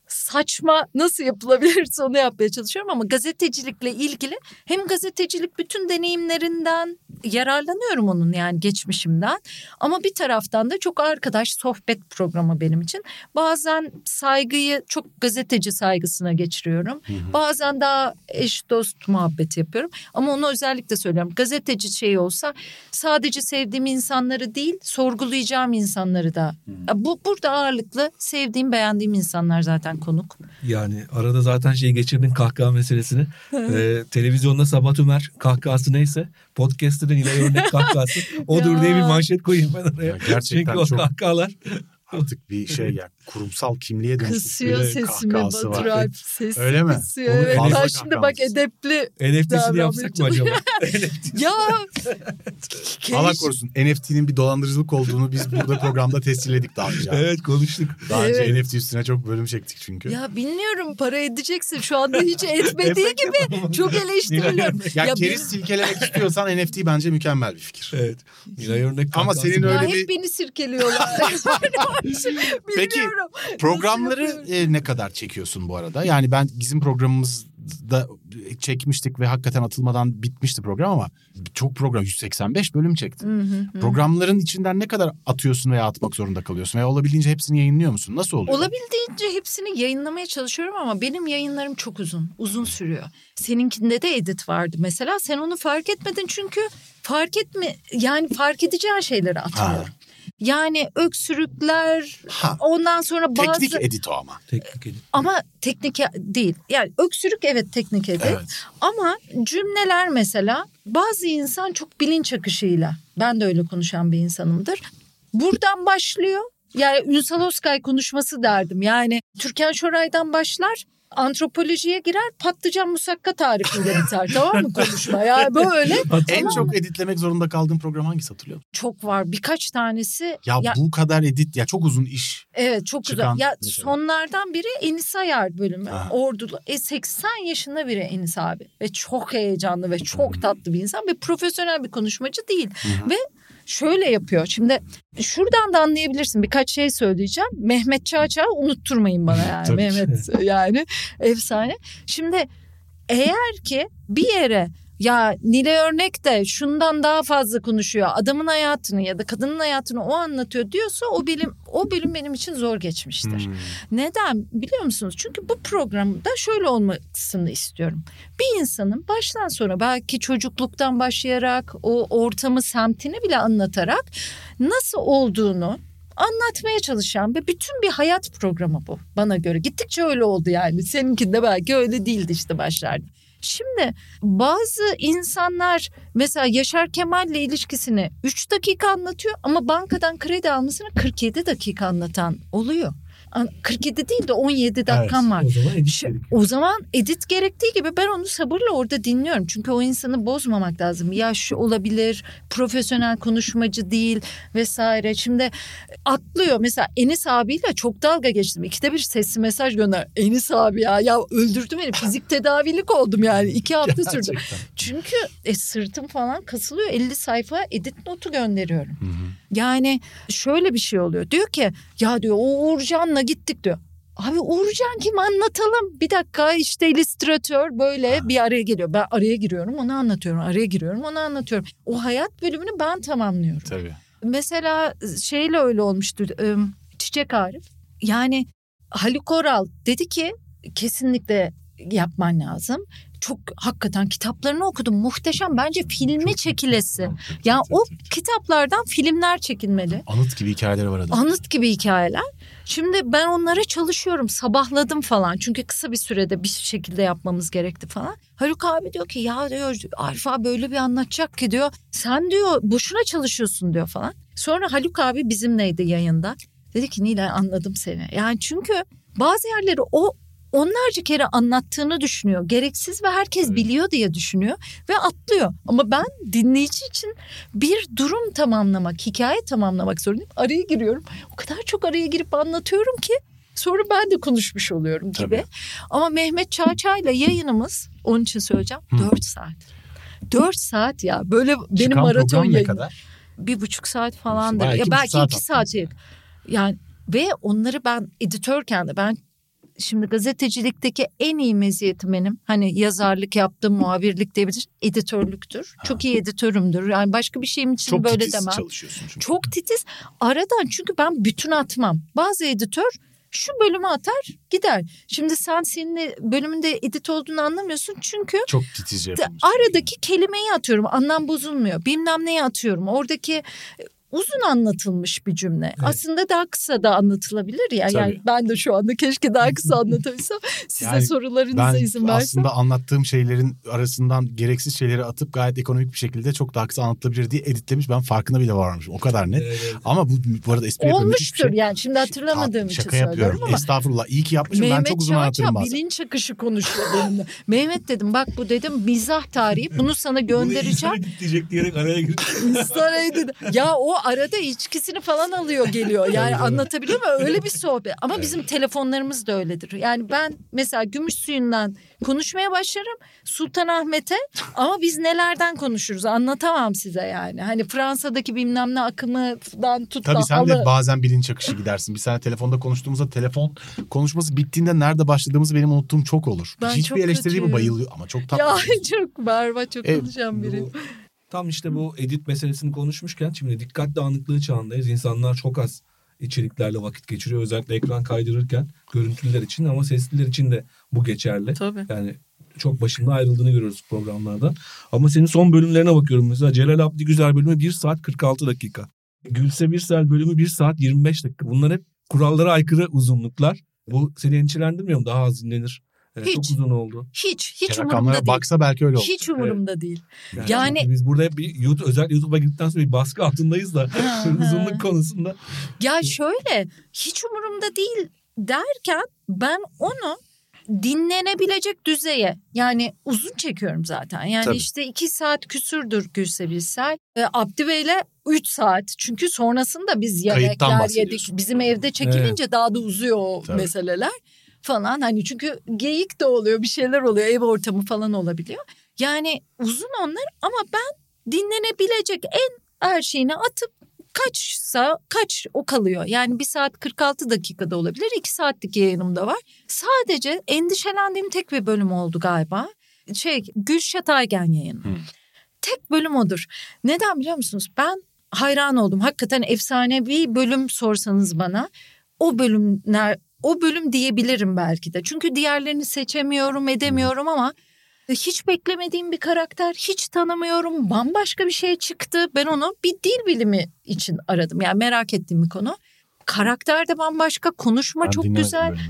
saçma nasıl yapılabilirse onu yapmaya çalışıyorum ama gazetecilikle ilgili hem gazetecilik bütün deneyimlerinden yararlanıyorum onun yani geçmişimden ama bir taraftan da çok arkadaş sohbet programı benim için. Bazen saygıyı çok gazeteci saygısına geçiriyorum. Bazen daha eş dost muhabbeti yapıyorum. Ama onu özellikle söylüyorum. Gazeteci şey olsa sadece sevdiğim insanları değil sorgulayacağım insanları da. Bu burada ağırlıklı sevdiğim beğendiğim insanlar zaten konuk. Yani arada zaten şey geçirdin kahkaha meselesini. ee, televizyonda Sabat Ömer kahkahası neyse podcast'ta da Nilay Örnek kahkahası odur diye bir manşet koyayım ben oraya. Ya gerçekten Çünkü o çok- kahkahalar Artık bir şey ya kurumsal kimliğe dönüşmüş Kısıyor bir sesimi kahkahası Batur var. Alp sesi Öyle mi? kısıyor. Evet. fazla Ben şimdi bak kahkahamız. edepli. NFT'sini yapsak mı acaba? Ya. Allah Keş- korusun NFT'nin bir dolandırıcılık olduğunu biz burada programda tescilledik daha önce. evet konuştuk. Daha önce Evet. NFT üstüne çok bölüm çektik çünkü. Ya bilmiyorum para edeceksin şu anda hiç etmediği gibi çok eleştiriliyorum. Ya, Ya keriz silkelemek istiyorsan NFT bence mükemmel bir fikir. Evet. Nilay Örnek Ama kahkahası. senin Ya öyle hep bir- beni sirkeliyorlar. Peki. Programları e, ne kadar çekiyorsun bu arada? Yani ben bizim programımızda da çekmiştik ve hakikaten atılmadan bitmişti program ama çok program 185 bölüm çektin. Hı hı hı. Programların içinden ne kadar atıyorsun veya atmak zorunda kalıyorsun veya olabildiğince hepsini yayınlıyor musun? Nasıl oluyor? Olabildiğince hepsini yayınlamaya çalışıyorum ama benim yayınlarım çok uzun. Uzun sürüyor. Seninkinde de edit vardı mesela. Sen onu fark etmedin çünkü fark etme yani fark edeceğin şeyleri atmıyorum. Yani öksürükler Ha. ondan sonra bazı Teknik edit o ama. Teknik edit. ama teknik değil. Yani öksürük evet teknik edit. Evet. Ama cümleler mesela bazı insan çok bilinç akışıyla ben de öyle konuşan bir insanımdır. Buradan başlıyor. Yani Ünsal Oskay konuşması derdim. Yani Türkan Şoray'dan başlar antropolojiye girer patlıcan musakka tarifiyle biter tamam mı konuşma yani böyle En çok editlemek zorunda kaldığın program hangisi hatırlıyor çok var birkaç tanesi Ya, Ya- bu kadar edit ya çok uzun iş. Evet çok güzel. Ya mesela. sonlardan biri Enis Ayar bölümü. Aha. Ordulu. E 80 yaşında biri Enis abi. Ve çok heyecanlı ve çok tatlı bir insan ve profesyonel bir konuşmacı değil. Ve şöyle yapıyor. Şimdi şuradan da anlayabilirsin. Birkaç şey söyleyeceğim. Mehmet Çağçağ unutturmayın bana yani. Mehmet yani efsane. Şimdi eğer ki bir yere ya Nile Örnek de şundan daha fazla konuşuyor. Adamın hayatını ya da kadının hayatını o anlatıyor diyorsa o bilim o bölüm benim için zor geçmiştir. Hmm. Neden biliyor musunuz? Çünkü bu programda şöyle olmasını istiyorum. Bir insanın baştan sona belki çocukluktan başlayarak o ortamı semtini bile anlatarak nasıl olduğunu anlatmaya çalışan ve bütün bir hayat programı bu bana göre. Gittikçe öyle oldu yani. Seninkinde belki öyle değildi işte başlarda. Şimdi bazı insanlar mesela Yaşar Kemal'le ilişkisini 3 dakika anlatıyor ama bankadan kredi almasını 47 dakika anlatan oluyor. An- 47 değil de 17 dakikam var. O zaman edit Şu-. O zaman edit gerektiği gibi ben onu sabırla orada dinliyorum. Çünkü o insanı bozmamak lazım. Yaş olabilir, profesyonel konuşmacı değil vesaire. Şimdi atlıyor. Mesela Enis abiyle çok dalga geçtim. İkide bir sesli mesaj gönder. Enis abi ya ya öldürdü beni. Fizik tedavilik oldum yani. İki hafta sürdü. Çünkü e, sırtım falan kasılıyor. 50 sayfa edit notu gönderiyorum. Hı hı. Yani şöyle bir şey oluyor. Diyor ki ya diyor o Uğurcan'la gittik diyor. Abi Uğurcan kim anlatalım. Bir dakika işte illüstratör böyle bir araya geliyor. Ben araya giriyorum onu anlatıyorum. Araya giriyorum onu anlatıyorum. O hayat bölümünü ben tamamlıyorum. Tabii. Mesela şeyle öyle olmuştu. Çiçek Arif. Yani Haluk Oral dedi ki kesinlikle yapman lazım. Çok hakikaten kitaplarını okudum. Muhteşem. Bence filmi çekilesi. Ya o kitaplardan filmler çekilmeli. Anıt gibi hikayeleri var adamın. Anıt gibi hikayeler. Şimdi ben onlara çalışıyorum. Sabahladım falan. Çünkü kısa bir sürede bir şekilde yapmamız gerekti falan. Haluk abi diyor ki ya diyor Arif abi böyle bir anlatacak ki diyor. Sen diyor boşuna çalışıyorsun diyor falan. Sonra Haluk abi bizimleydi yayında. Dedi ki Nilay anladım seni. Yani çünkü bazı yerleri o onlarca kere anlattığını düşünüyor. Gereksiz ve herkes biliyor diye düşünüyor ve atlıyor. Ama ben dinleyici için bir durum tamamlamak, hikaye tamamlamak zorundayım. Araya giriyorum. O kadar çok araya girip anlatıyorum ki sonra ben de konuşmuş oluyorum gibi. Tabii. Ama Mehmet Çağçay'la yayınımız onun için söyleyeceğim Hı. 4 saat. 4 saat ya böyle benim Çıkan maraton ne yayınım kadar? bir buçuk saat falandır. Belki ya belki saat iki saate yakın. Yani ve onları ben editörken de ben şimdi gazetecilikteki en iyi meziyetim benim. Hani yazarlık yaptım, muhabirlik diyebilir. Editörlüktür. Çok iyi editörümdür. Yani başka bir şeyim için Çok böyle titiz demem. çalışıyorsun çünkü. Çok titiz. Aradan çünkü ben bütün atmam. Bazı editör şu bölümü atar gider. Şimdi sen senin bölümünde edit olduğunu anlamıyorsun çünkü Çok de- yapılmış. aradaki kelimeyi atıyorum. Anlam bozulmuyor. Bilmem neyi atıyorum. Oradaki uzun anlatılmış bir cümle. Aslında daha kısa da anlatılabilir ya. Tabii. Yani ben de şu anda keşke daha kısa anlatabilsem. Size Yani sorularınıza Ben izin versem. aslında anlattığım şeylerin arasından gereksiz şeyleri atıp gayet ekonomik bir şekilde çok daha kısa anlatılabilir diye editlemiş. Ben farkında bile varmışım. O kadar net. Evet, evet. Ama bu, bu arada espri Olmuştur şey. yani şimdi hatırlamadığım için Şaka söylüyorum yapıyorum. ama. Estağfurullah. İyi ki yapmışım. ben Mehmet çok uzun Çağçay anlatırım bazen. bilinç akışı konuşuyor benimle. Mehmet dedim bak bu dedim mizah tarihi bunu sana Bunu göndereceğim. git diyecek diyerek araya girdi. Ya o arada içkisini falan alıyor geliyor. Yani anlatabiliyor muyum? Öyle bir sohbet. Ama bizim telefonlarımız da öyledir. Yani ben mesela gümüş suyundan konuşmaya başlarım Sultanahmet'e ama biz nelerden konuşuruz anlatamam size yani. Hani Fransa'daki bilmem ne akımından tut da Tabii sen halı- de bazen bilinç akışı gidersin. Bir sene telefonda konuştuğumuzda telefon konuşması bittiğinde nerede başladığımızı benim unuttuğum çok olur. Ben Hiçbir eleştiriye mi bayılıyor ama çok tatlı. Ya çok berbat çok E, konuşan biri. Bu- tam işte bu edit meselesini konuşmuşken şimdi dikkat dağınıklığı çağındayız. İnsanlar çok az içeriklerle vakit geçiriyor. Özellikle ekran kaydırırken görüntüler için ama sesliler için de bu geçerli. Tabii. Yani çok başında ayrıldığını görüyoruz programlarda. Ama senin son bölümlerine bakıyorum. Mesela Celal Abdi Güzel bölümü 1 saat 46 dakika. Gülse Birsel bölümü 1 saat 25 dakika. Bunlar hep kurallara aykırı uzunluklar. Bu seni endişelendirmiyor mu? Daha az dinlenir. Ee, çok Hiç. uzun oldu. Hiç hiç umurumda Rakamlara değil. baksa belki öyle olur. Hiç umurumda değil. Yani, Yani- biz burada hep bir YouTube, özellikle YouTube'a girdikten sonra bir baskı altındayız da uzunluk konusunda. Ya şöyle hiç umurumda değil derken ben onu dinlenebilecek düzeye yani uzun çekiyorum zaten. Yani Tabii. işte iki saat küsürdür Gülse Birsel. E, Abdi Bey'le üç saat. Çünkü sonrasında biz yemekler yedik. Bizim evde çekilince daha da uzuyor o Tabii. meseleler falan. Hani çünkü geyik de oluyor bir şeyler oluyor ev ortamı falan olabiliyor. Yani uzun onlar ama ben dinlenebilecek en her şeyini atıp kaçsa kaç o kalıyor. Yani bir saat 46 dakikada olabilir. iki saatlik yayınım da var. Sadece endişelendiğim tek bir bölüm oldu galiba. Şey Gülşat Aygen yayını. Hı. Tek bölüm odur. Neden biliyor musunuz? Ben hayran oldum. Hakikaten efsanevi bölüm sorsanız bana. O bölümler o bölüm diyebilirim belki de. Çünkü diğerlerini seçemiyorum, edemiyorum ama hiç beklemediğim bir karakter, hiç tanımıyorum. Bambaşka bir şey çıktı. Ben onu bir dil bilimi için aradım. Yani merak ettiğim bir konu. Karakter de bambaşka, konuşma Ben çok güzel. bölümü.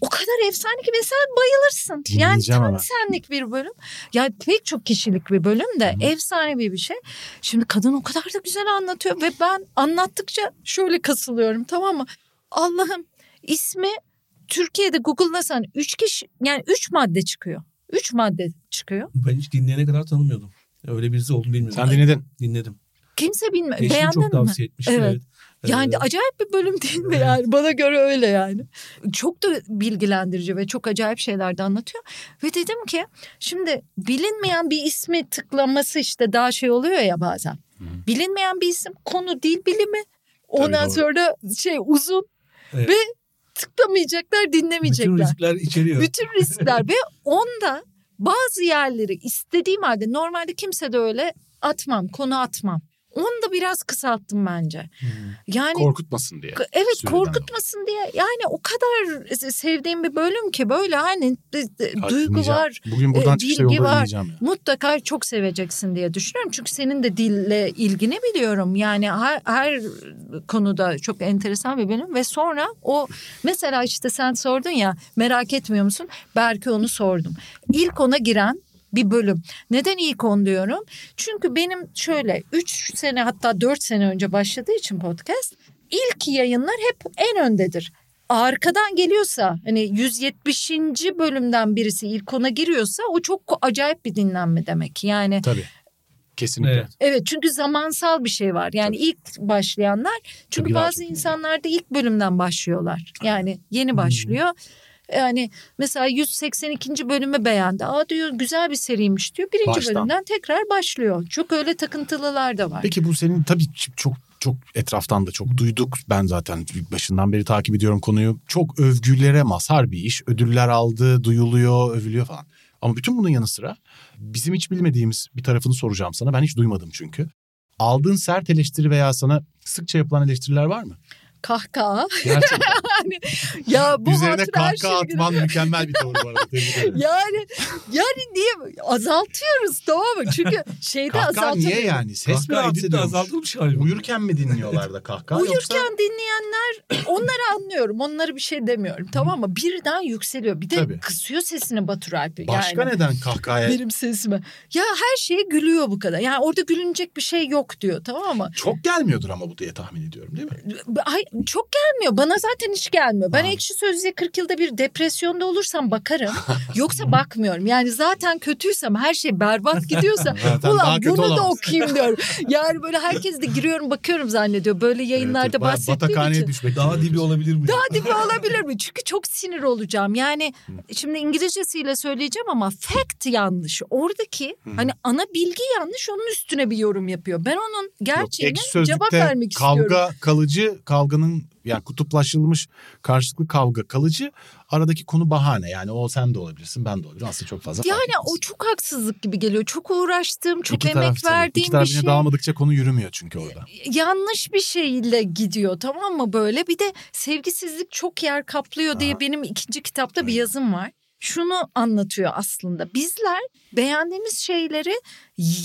O kadar efsane ki ve sen bayılırsın. Yani tam ama. senlik bir bölüm. Yani pek çok kişilik bir bölüm de Hı. efsanevi bir şey. Şimdi kadın o kadar da güzel anlatıyor ve ben anlattıkça şöyle kasılıyorum tamam mı? Allah'ım ismi Türkiye'de Google'lasan üç kişi yani üç madde çıkıyor. Üç madde çıkıyor. Ben hiç dinleyene kadar tanımıyordum. Öyle birisi olduğunu bilmiyordum. Sen dinledin. Dinledim. Kimse bilmiyor. Eşim Beğendin çok mi? tavsiye etmişti. Evet. Evet. Yani Ee, acayip bir bölüm değil mi yani? Bana göre öyle yani. Çok da bilgilendirici ve çok acayip şeyler de anlatıyor. Ve dedim ki şimdi bilinmeyen bir ismi tıklaması işte daha şey oluyor ya bazen. Bilinmeyen bir isim konu dil bilimi. Ondan doğru. sonra şey uzun Evet. ve tıklamayacaklar bütün dinlemeyecekler. riskler içeriyor. Bütün riskler ve onda bazı yerleri istediğim halde normalde kimse de öyle atmam konu atmam. Onu da biraz kısalttım bence. Hmm. Yani Korkutmasın diye. Evet Süreden korkutmasın diye yani o kadar sevdiğim bir bölüm ki böyle hani de- de- duygu var Bugün buradan e, çıkışta bilgi var. ya. mutlaka çok seveceksin diye düşünüyorum. Çünkü senin de dille ilgini biliyorum yani her, her konuda çok enteresan bir bölüm ve sonra o mesela işte sen sordun ya merak etmiyor musun? Belki onu sordum. İlk ona giren bir bölüm. Neden ilk on diyorum? Çünkü benim şöyle 3 sene hatta 4 sene önce başladığı için podcast ilk yayınlar hep en öndedir. Arkadan geliyorsa hani 170. bölümden birisi ilk ona giriyorsa o çok acayip bir dinlenme demek. Yani Tabii. Kesinlikle. Evet. evet çünkü zamansal bir şey var. Yani ilk başlayanlar çünkü Tabii bazı insanlar da ilk bölümden başlıyorlar. Yani yeni başlıyor. Yani mesela 182. bölümü beğendi. Aa diyor güzel bir seriymiş diyor. Birinci Baştan. bölümden tekrar başlıyor. Çok öyle takıntılılar da var. Peki bu senin tabii çok çok etraftan da çok duyduk. Ben zaten başından beri takip ediyorum konuyu. Çok övgülere mazhar bir iş. Ödüller aldı, duyuluyor, övülüyor falan. Ama bütün bunun yanı sıra bizim hiç bilmediğimiz bir tarafını soracağım sana. Ben hiç duymadım çünkü. Aldığın sert eleştiri veya sana sıkça yapılan eleştiriler var mı? Kahkaha. Gerçekten. ya bu Üzerine kahkaha şey atman mükemmel bir tavır bu arada. Tebrik ederim. Yani yani niye azaltıyoruz tamam mı? Çünkü şeyde Kahkaha niye yani? Ses mi Kahkaha rahatsız editte ediyormuş? azaltılmış hali. Uyurken mi dinliyorlar da kahkaha Uyurken yoksa? dinleyenler onları anlıyorum. Onları bir şey demiyorum tamam mı? Birden yükseliyor. Bir de Tabii. kısıyor sesini Batur Alp'i. Başka yani. neden kahkahaya? Benim sesime. Ya her şeye gülüyor bu kadar. Yani orada gülünecek bir şey yok diyor tamam mı? Çok gelmiyordur ama bu diye tahmin ediyorum değil mi? Ay çok gelmiyor. Bana zaten hiç gelmiyor. Ben Ha. ekşi sözlüğe 40 yılda bir depresyonda olursam bakarım. Yoksa bakmıyorum. Yani zaten kötüysem her şey berbat gidiyorsa ulan bunu da olamaz. okuyayım diyorum. Yani böyle herkes de giriyorum bakıyorum zannediyor. Böyle yayınlarda Evet, bahsettiğim için. düşmek. Daha dibi olabilir mi? Daha dibi olabilir mi? Çünkü çok sinir olacağım. Yani şimdi İngilizcesiyle söyleyeceğim ama fact yanlış. Oradaki hani ana bilgi yanlış onun üstüne bir yorum yapıyor. Ben onun Yok, gerçeğine ekşi cevap vermek kavga istiyorum. kalıcı kavganın yani kutuplaştırılmış karşılıklı kavga kalıcı aradaki konu bahane yani o sen de olabilirsin ben de olabilirim aslında çok fazla Yani o çok haksızlık gibi geliyor. Çok uğraştığım, çok İki emek taraf verdiğim İki bir şey. dağılmadıkça konu yürümüyor çünkü orada. yanlış bir şeyle gidiyor tamam mı böyle bir de sevgisizlik çok yer kaplıyor diye Aha. benim ikinci kitapta bir yazım var. Şunu anlatıyor aslında. Bizler beğendiğimiz şeyleri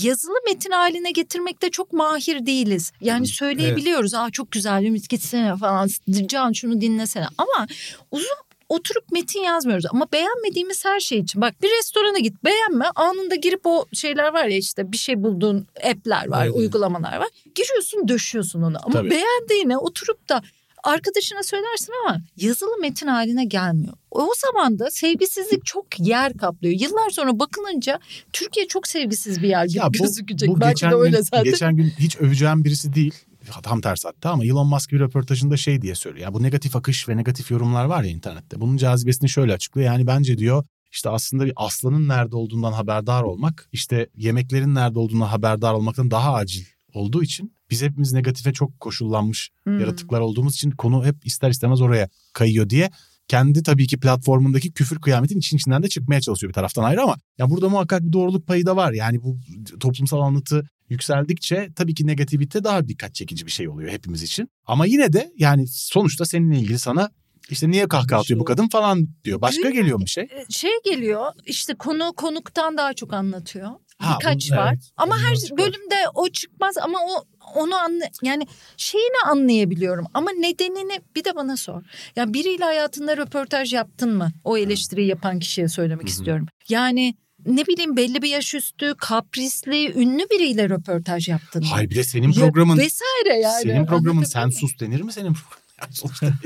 yazılı metin haline getirmekte çok mahir değiliz. Yani söyleyebiliyoruz aa çok güzel Ümit gitsene falan. Can şunu dinlesene. Ama uzun oturup metin yazmıyoruz. Ama beğenmediğimiz her şey için. Bak bir restorana git beğenme. Anında girip o şeyler var ya işte bir şey bulduğun app'ler var Evet, evet. uygulamalar var. Giriyorsun döşüyorsun onu. Ama Tabii. beğendiğine oturup da arkadaşına söylersin ama yazılı metin haline gelmiyor. O zaman da sevgisizlik çok yer kaplıyor. Yıllar sonra bakılınca Türkiye çok sevgisiz bir yer gibi Ya bu, gözükecek. bu Belki geçen de öyle gün, zaten. geçen gün hiç öveceğim birisi değil. Tam tersi hatta ama Elon Musk bir röportajında şey diye söylüyor. Ya bu negatif akış ve negatif yorumlar var ya internette. Bunun cazibesini şöyle açıklıyor. Yani bence diyor işte aslında bir aslanın nerede olduğundan haberdar olmak işte yemeklerin nerede olduğundan haberdar olmaktan daha acil olduğu için biz hepimiz negatife çok koşullanmış Hmm. yaratıklar olduğumuz için konu hep ister istemez oraya kayıyor diye kendi tabii ki platformundaki küfür kıyametin için içinden de çıkmaya çalışıyor bir taraftan ayrı ama ya burada muhakkak bir doğruluk payı da var. Yani bu toplumsal anlatı yükseldikçe tabii ki negativite daha dikkat çekici bir şey oluyor hepimiz için. Ama yine de yani sonuçta seninle ilgili sana işte niye kahkaha atıyor bu kadın falan diyor. Başka geliyor mu bir şey? şey geliyor işte konu konuktan daha çok anlatıyor. Ha, Birkaç bu- var. evet, ama her çıkar. bölümde o çıkmaz ama o onu anla yani şeyini anlayabiliyorum ama nedenini bir de bana sor. Ya biriyle hayatında röportaj yaptın mı? O eleştiriyi yapan kişiye söylemek Hı hı. istiyorum. Yani ne bileyim belli bir yaş üstü, kaprisli, ünlü biriyle röportaj yaptın mı? Hayır bir de senin Ya programın vesaire yani. senin programın sen sus denir mi senin programın?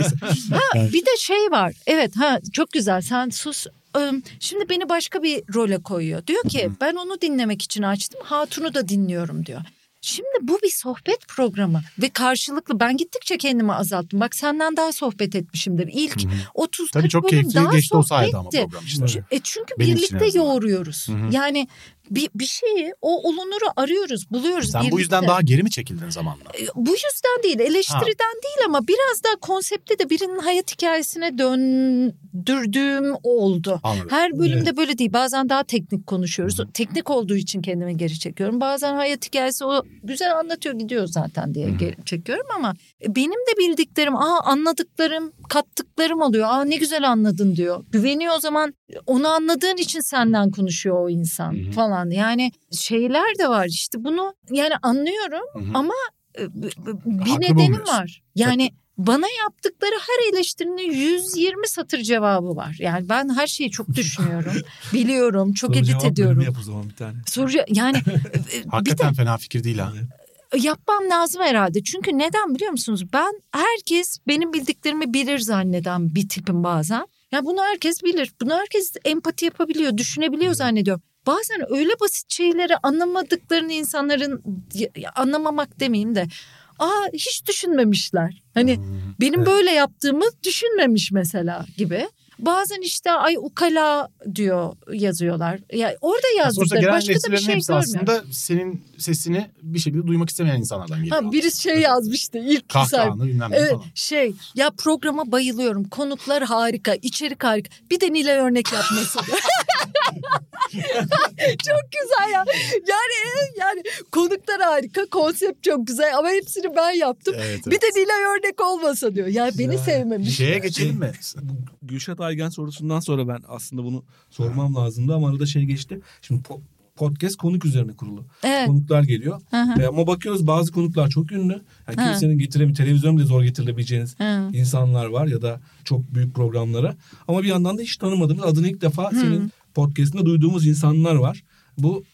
Ha, bir de şey var. Evet ha çok güzel sen sus. Im, Şimdi beni başka bir role koyuyor. Diyor ki ben onu dinlemek için açtım. Hatun'u da dinliyorum diyor. Şimdi bu bir sohbet programı ve karşılıklı ben gittikçe kendimi azalttım. Bak senden daha sohbet etmişimdir. İlk Hı hı. 30 Tabii 40 çok bölüm keyifli daha geçti o sayede ama sohbetti. program işte. E çünkü Benim birlikte yoğuruyoruz. Hı hı. Yani bir, bir şeyi o olunuru arıyoruz, buluyoruz. Sen bu yüzden birlikte. daha geri mi çekildin zamanla? E, Bu yüzden değil, eleştiriden değil ama biraz daha konsepte de birinin hayat hikayesine döndürdüğüm oldu. Anladım. Her bölümde böyle değil. Bazen daha teknik konuşuyoruz. Teknik olduğu için kendimi geri çekiyorum. Bazen hayat hikayesi o güzel anlatıyor gidiyor zaten diye Hı hı. geri çekiyorum ama e, benim de bildiklerim, aa anladıklarım, kattıklarım oluyor. Aa ne güzel anladın diyor. Güveniyor o zaman onu anladığın için senden konuşuyor o insan Hı hı. falan. Yani şeyler de var işte bunu yani anlıyorum Hı hı. ama e, bir Haklı bulmuyorsun. var. Yani bana yaptıkları her eleştirinin 120 satır cevabı var. Yani ben her şeyi çok düşünüyorum. biliyorum, çok Soru edit ediyorum. Yap o zaman bir tane. Soru yani e, bir Hakikaten fena fikir değil ha. Yapmam lazım herhalde. Çünkü neden biliyor musunuz? Ben herkes benim bildiklerimi bilir zanneden bir tipim bazen. Ya bunu herkes bilir. Bunu herkes empati yapabiliyor, düşünebiliyor zannediyorum. Bazen öyle basit şeyleri anlamadıklarını insanların anlamamak demeyeyim de aa hiç düşünmemişler. Hani Hmm. benim Evet. böyle yaptığımı düşünmemiş mesela gibi. Bazen işte ay ukala diyor yazıyorlar. Ya orada yazdıkları gelen başka da bir şey hepsi görmüyorum. aslında senin sesini bir şekilde duymak istemeyen insanlardan geliyor. Ha, birisi şey yazmıştı ilk. Kahkahanı bilmem ne Evet falan. şey ya programa bayılıyorum. Konuklar harika, içerik harika. Bir de Nilay örnek yapması. çok güzel ya. Yani yani konuklar harika, konsept çok güzel ama hepsini ben yaptım. Evet, Bir de Nilay örnek olmasa diyor. Ya beni Ya. sevmemiş. Şeye geçelim mi? Gülşat Aygen sorusundan sonra ben aslında bunu sormam lazımdı ama arada şey geçti. Şimdi po- podcast konuk üzerine kurulu. Evet. Konuklar geliyor. Hı hı. E, ama bakıyoruz bazı konuklar çok ünlü. Yani Ha. kimsenin getiremeyeceği, televizyon bile zor getirilebileceğiniz Hı. insanlar var ya da çok büyük programlara. Ama bir yandan da hiç tanımadığımız adını ilk defa senin podcastinde duyduğumuz insanlar var. Bu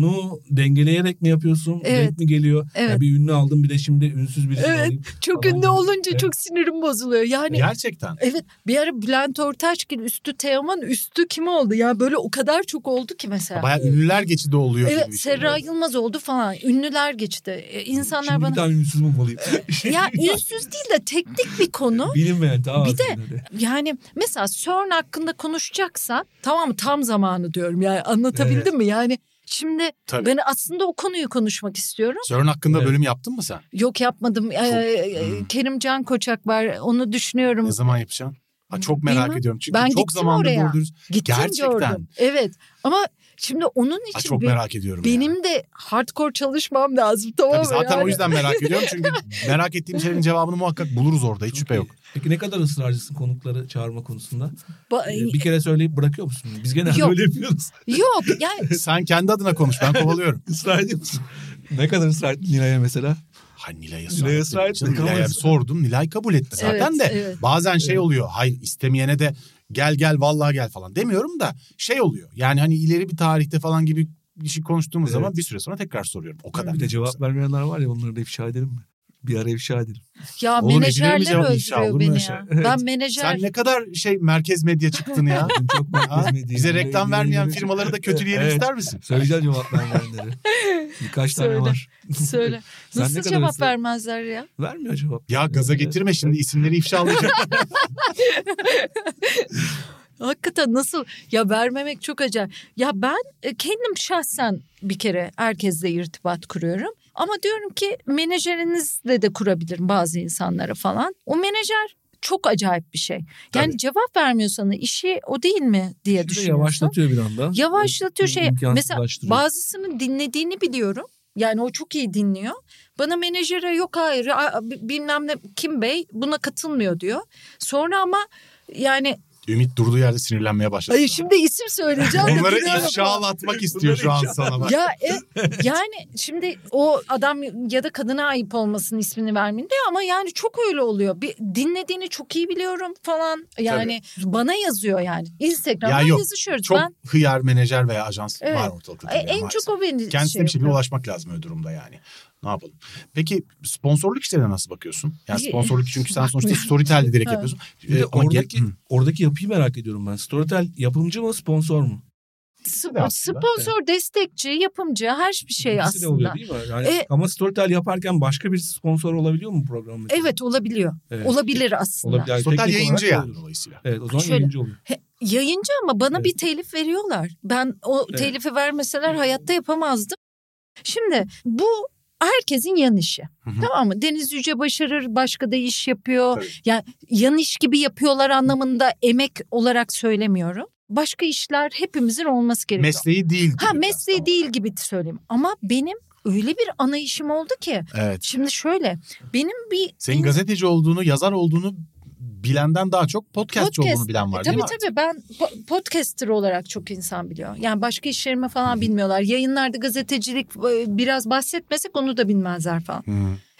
nu dengeleyerek mi yapıyorsun? Evet. Denk mi geliyor? Evet. Ya bir ünlü aldım bir de şimdi ünsüz birisini Evet. alayım. Çok ünlü gibi. olunca Evet. çok sinirim bozuluyor. Yani Gerçekten. Evet bir ara Bülent Ortaçgil üstü Teoman üstü kim oldu? Ya böyle o kadar çok oldu ki mesela. Bayağı ünlüler geçidi oluyor Evet gibi bir şey. Serra Yılmaz oldu falan. Ünlüler geçti. Ee, İnsanlar Şimdi bir bana tane ünsüz bulmalıyım. ya ünsüz değil de teknik bir konu. Bilinmeyen tamam. Bir de- aslında. Yani mesela CERN hakkında konuşacaksa tamam tam zamanı diyorum. Yani anlatabildim Evet. mi? Yani şimdi Tabii. ben aslında o konuyu konuşmak istiyorum. CERN hakkında Evet. bölüm yaptın mı sen? Yok yapmadım. Ee, Hmm. Kerim Can Koçak var. Onu düşünüyorum. Ne zaman yapacaksın? Ha, çok merak Bilmem. ediyorum. Çünkü Ben çok gittim zamandır oraya. Gittim Gerçekten. gördüm. Evet. Ama şimdi onun Ha, için çok be- merak ediyorum. ya. benim de hardcore çalışmam lazım tamam Tabii mı? zaten Yani- o yüzden merak ediyorum. Çünkü merak ettiğim şeylerin cevabını muhakkak buluruz orada. Hiç Çok şüphe iyi. yok. Peki ne kadar ısrarcısın konukları çağırma konusunda? Ba- Ee, bir kere söyleyip bırakıyor musun? Biz genelde Yok. öyle yapıyoruz. Yok yani Sen kendi adına konuş. Ben kovalıyorum. Israr ediyor musun? ne kadar ısrar ettin Nilay'a mesela? Ha Nilay'a Nilay'a ısrar ettin, Nilay'a sordum. Nilay kabul etti zaten Evet, de. evet. Bazen şey oluyor. Hayır istemeyene de gel gel vallahi gel falan demiyorum da şey oluyor. Yani hani ileri bir tarihte falan gibi bir şey konuştuğumuz Evet. zaman bir süre sonra tekrar soruyorum. O kadar. Bir de cevap vermeyenler var ya onları da ifşa edelim mi? Bir ara ifşa edelim. ya mi menajerler ifşa, öldürüyor beni şey? ya. Evet. Ben menajer Sen ne kadar şey merkez medya çıktın ya. Bugün çok merkez medya. Bize reklam vermeyen firmaları da kötüleyelim Evet. ister misin? Söyleyeceğim cevap vermeyenleri. Birkaç tane Söyle. var. söyle. Sen ne Nasıl cevap ısrar- vermezler ya? Vermiyor cevap. Ya gaza getirme şimdi isimleri ifşalayacak. Hakikaten nasıl ya vermemek çok acayip. Ya ben e, kendim şahsen bir kere herkesle irtibat kuruyorum. Ama diyorum ki menajerinizle de kurabilirim bazı insanlara falan. O menajer çok acayip bir şey. Yani Tabii. cevap vermiyor sana işi o değil mi diye de düşünüyorsun. yavaşlatıyor bir anda. Yavaşlatıyor şey. Mesela bazısının dinlediğini biliyorum. Yani o çok iyi dinliyor. Bana menajere yok hayır bilmem ne Kim Bey buna katılmıyor diyor. Sonra ama yani Ümit durduğu yerde sinirlenmeye başladı. Hayır şimdi isim söyleyeceğim. Onları biliyorum. ifşalatmak istiyor şu an sana bak. Ya e, yani şimdi o adam ya da kadına ayıp olmasın ismini vermeyin diyor ama yani çok öyle oluyor. Bir dinlediğini çok iyi biliyorum falan. Yani bana yazıyor yani. Instagram'dan Ya yok, yazışıyoruz. Çok ben hıyar menajer veya ajans Evet. var ortalıkta. e, tabii en maalesef. çok o beni Kendisine şey bir şekilde ulaşmak lazım öyle durumda yani. Ne yapalım? Peki sponsorluk işlerine nasıl bakıyorsun? Yani İyi. sponsorluk çünkü sen sonuçta storytel'de direkt yapıyorsun. Bir de Ee, ama gel- oradaki, oradaki yapıyı merak ediyorum ben. Storytel yapımcı mı sponsor mu? Sponsor, destekçi, yapımcı her bir şey İkisi aslında. de oluyor değil mi? Yani, E- ama Storytel yaparken başka bir sponsor olabiliyor mu program? mesela? Evet olabiliyor. Evet. Olabilir aslında. Olabilir. Yani Storytel yayıncı yani olur. dolayısıyla. Evet o zaman Şöyle- yayıncı oluyor. He, yayıncı ama bana Evet. bir telif veriyorlar. Ben o Evet. telifi vermeseler hayatta yapamazdım. Şimdi bu herkesin yan işi. Hı hı. Tamam mı? Deniz Yüce başarır, başka da iş yapıyor. Tabii. Yani yan iş gibi yapıyorlar anlamında emek olarak söylemiyorum. Başka işler hepimizin olması gerekiyor. Mesleği değil. gibi ha mesleği ama. değil gibi söyleyeyim. Ama benim öyle bir ana işim oldu ki. Evet. Şimdi şöyle benim bir Senin gazeteci olduğunu, yazar olduğunu bilenden daha çok podcastçi Podcast. olduğunu bilen var E, değil tabii mi? tabii ben po- podcaster olarak çok insan biliyor. Yani başka işlerimi falan bilmiyorlar. Yayınlarda gazetecilik e, biraz bahsetmesek onu da bilmezler falan.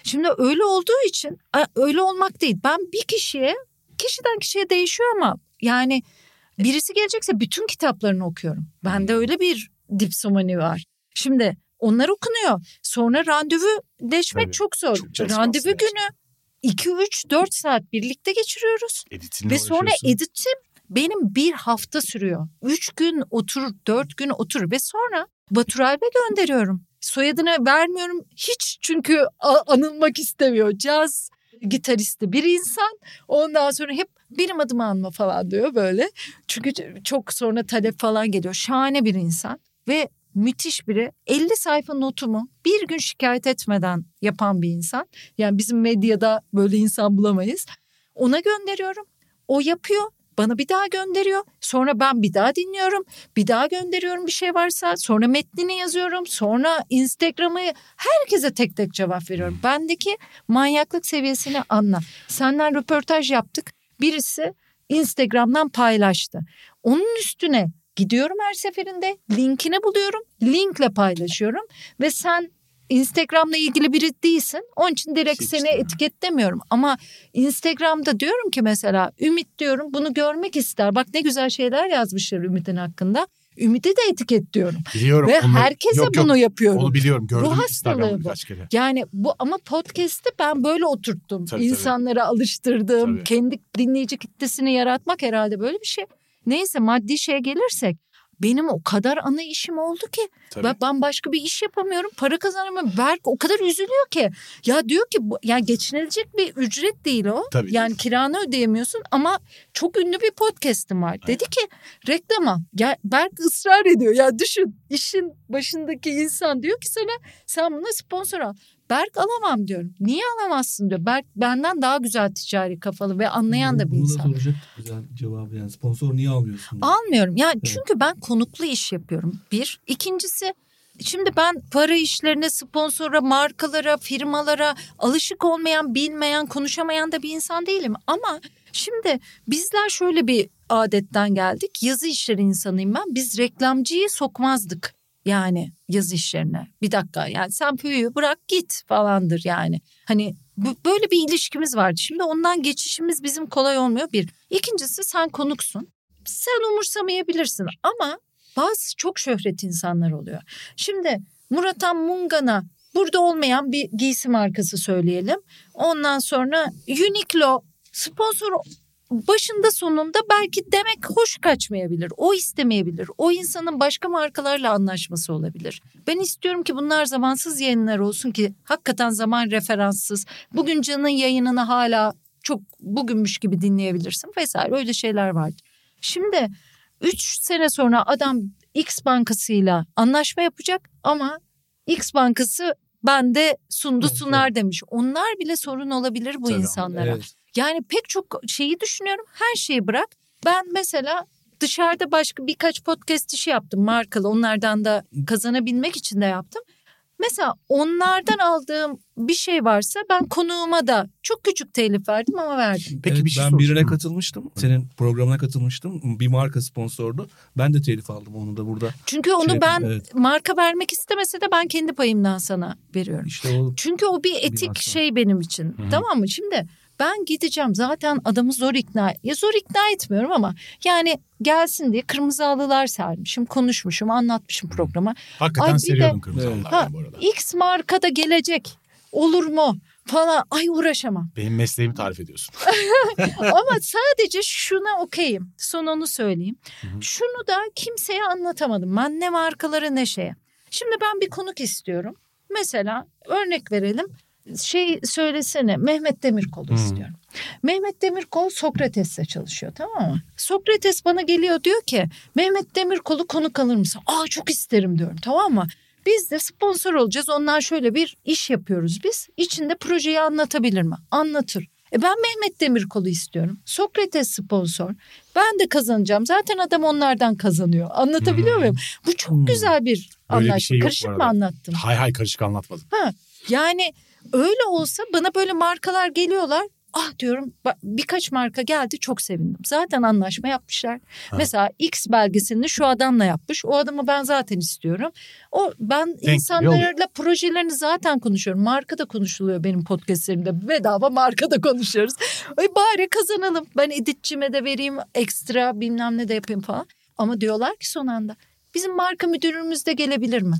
Şimdi öyle olduğu için öyle olmak değil. Ben bir kişiye kişiden kişiye değişiyor ama yani birisi gelecekse bütün kitaplarını okuyorum. Bende öyle bir dipsomani var. Şimdi onlar okunuyor. Sonra randevu deşmek Tabii, çok zor. çok randevu günü 2 3 4 saat birlikte geçiriyoruz. Editinle Ve sonra editim benim bir hafta sürüyor. Üç gün oturur, dört gün oturur ve sonra Batur Alp'e gönderiyorum. Soyadını vermiyorum hiç çünkü anılmak istemiyor. Caz gitaristi bir insan. Ondan sonra hep benim adımı anma falan diyor böyle. Çünkü çok sonra talep falan geliyor. Şahane bir insan ve müthiş biri. 50 sayfa notumu bir gün şikayet etmeden yapan bir insan. Yani bizim medyada böyle insan bulamayız. Ona gönderiyorum. O yapıyor. Bana bir daha gönderiyor. Sonra ben bir daha dinliyorum. Bir daha gönderiyorum bir şey varsa. Sonra metnini yazıyorum. Sonra Instagram'ı herkese tek tek cevap veriyorum. Bendeki manyaklık seviyesini anla. Senden röportaj yaptık. Birisi Instagram'dan paylaştı. Onun üstüne gidiyorum her seferinde. Linkini buluyorum. Linkle paylaşıyorum. Ve sen Instagram'la ilgili biri değilsin. Onun için direkt Hiç seni mi? etiketlemiyorum. Ama Instagram'da diyorum ki mesela Ümit diyorum bunu görmek ister. Bak ne güzel şeyler yazmışlar Ümit'in hakkında. Ümidi de etiketliyorum. Biliyorum. Ve onu- herkese yok, yok, bunu yapıyorum. Onu biliyorum. Gördüm hastalığı Instagram'da bu. kere. Yani bu ama podcast'te ben böyle oturttum. Tabii, tabii. İnsanları alıştırdım. Tabii. Kendi dinleyici kitlesini yaratmak herhalde böyle bir şey. Neyse maddi şeye gelirsek benim o kadar ana işim oldu ki Tabii. ben bambaşka bir iş yapamıyorum. Para kazanamıyorum. Berk o kadar üzülüyor ki. Ya diyor ki bu, ya geçinilecek bir ücret değil o. Tabii. Yani kiranı ödeyemiyorsun ama çok ünlü bir podcast'im var. Dedi ki reklama. Ya Berk ısrar ediyor. Ya düşün işin başındaki insan diyor ki sana sen buna sponsor al. Berk alamam diyorum. Niye alamazsın diyor. Berk benden daha güzel ticari kafalı ve anlayan da bir Bunu insan. soracaktık güzel cevabı yani. Sponsor niye almıyorsun? Almıyorum. Yani çünkü ben konuklu iş yapıyorum. Bir. İkincisi şimdi ben para işlerine, sponsora, markalara, firmalara alışık olmayan, bilmeyen, konuşamayan da bir insan değilim. Ama şimdi bizler şöyle bir adetten geldik. Yazı işleri insanıyım ben. Biz reklamcıyı sokmazdık. Yani yazı işlerine. Bir dakika yani sen püyü bırak git falandır yani. Hani bu- böyle bir ilişkimiz vardı. Şimdi ondan geçişimiz bizim kolay olmuyor bir. İkincisi sen konuksun sen umursamayabilirsin ama bazı çok şöhret insanlar oluyor. Şimdi Muratan Mungan'a burada olmayan bir giysi markası söyleyelim. Ondan sonra Uniqlo sponsor başında sonunda belki demek hoş kaçmayabilir. O istemeyebilir. O insanın başka markalarla anlaşması olabilir. Ben istiyorum ki bunlar zamansız yayınlar olsun ki hakikaten zaman referanssız. Bugün Can'ın yayınını hala çok bugünmüş gibi dinleyebilirsin vesaire öyle şeyler vardır. Şimdi 3 sene sonra adam X bankasıyla anlaşma yapacak ama X bankası bende sundu sunar demiş. Onlar bile sorun olabilir bu Tabii, insanlara. Evet. Yani pek çok şeyi düşünüyorum. Her şeyi bırak. Ben mesela dışarıda başka birkaç podcast işi yaptım markalı. Onlardan da kazanabilmek için de yaptım. Mesela onlardan aldığım bir şey varsa ben konuğuma da çok küçük telif verdim ama verdim. Peki Evet, bir şey ben birine katılmıştım. Senin programına katılmıştım. Bir marka sponsordu. Ben de telif aldım onu da burada. Çünkü onu Şey, ben evet. marka vermek istemese de ben kendi payımdan sana veriyorum. İşte o Çünkü o bir etik şey benim için. Hı hı. Tamam mı? Şimdi ben gideceğim zaten adamı zor ikna ya zor ikna etmiyorum ama yani gelsin diye kırmızı halılar sermişim, konuşmuşum, anlatmışım programa. Hakikaten Ay seriyordun de- kırmızı halılar Ha, bu arada. X markada gelecek. Olur mu? Falan ay uğraşamam. Benim mesleğimi tarif ediyorsun. Ama sadece şuna okeyim. Son onu söyleyeyim. Hı hı. Şunu da kimseye anlatamadım. Ben ne markalara ne şeye. Şimdi ben bir konuk istiyorum. Mesela örnek verelim. Şey söylesene Mehmet Demirkol'u Hı. istiyorum. Mehmet Demirkol Sokrates'le çalışıyor tamam mı? Sokrates bana geliyor diyor ki Mehmet Demirkol'u konuk alır mısın? Aa çok isterim diyorum tamam mı? Biz de sponsor olacağız. Ondan şöyle bir iş yapıyoruz biz. İçinde projeyi anlatabilir mi? Anlatır. E ben Mehmet Demirkol'u istiyorum. Sokrates sponsor. Ben de kazanacağım. Zaten adam onlardan kazanıyor. Anlatabiliyor Hmm. muyum? Bu çok Hmm. güzel bir anlaşma. şey Karışık mı anlattım? hay hay karışık anlatmadım. Yani öyle olsa bana böyle markalar geliyorlar. Ah diyorum birkaç marka geldi çok sevindim. Zaten anlaşma yapmışlar. Ha. Mesela X belgeselini şu adamla yapmış. O adamı ben zaten istiyorum. O ben geliyor insanlarla projelerini zaten konuşuyorum. Marka da konuşuluyor benim podcastlerimde. Bedava marka da konuşuyoruz. Ay bari kazanalım. Ben editçime de vereyim ekstra bilmem ne de yapayım falan. Ama diyorlar ki son anda bizim marka müdürümüz de gelebilir mi?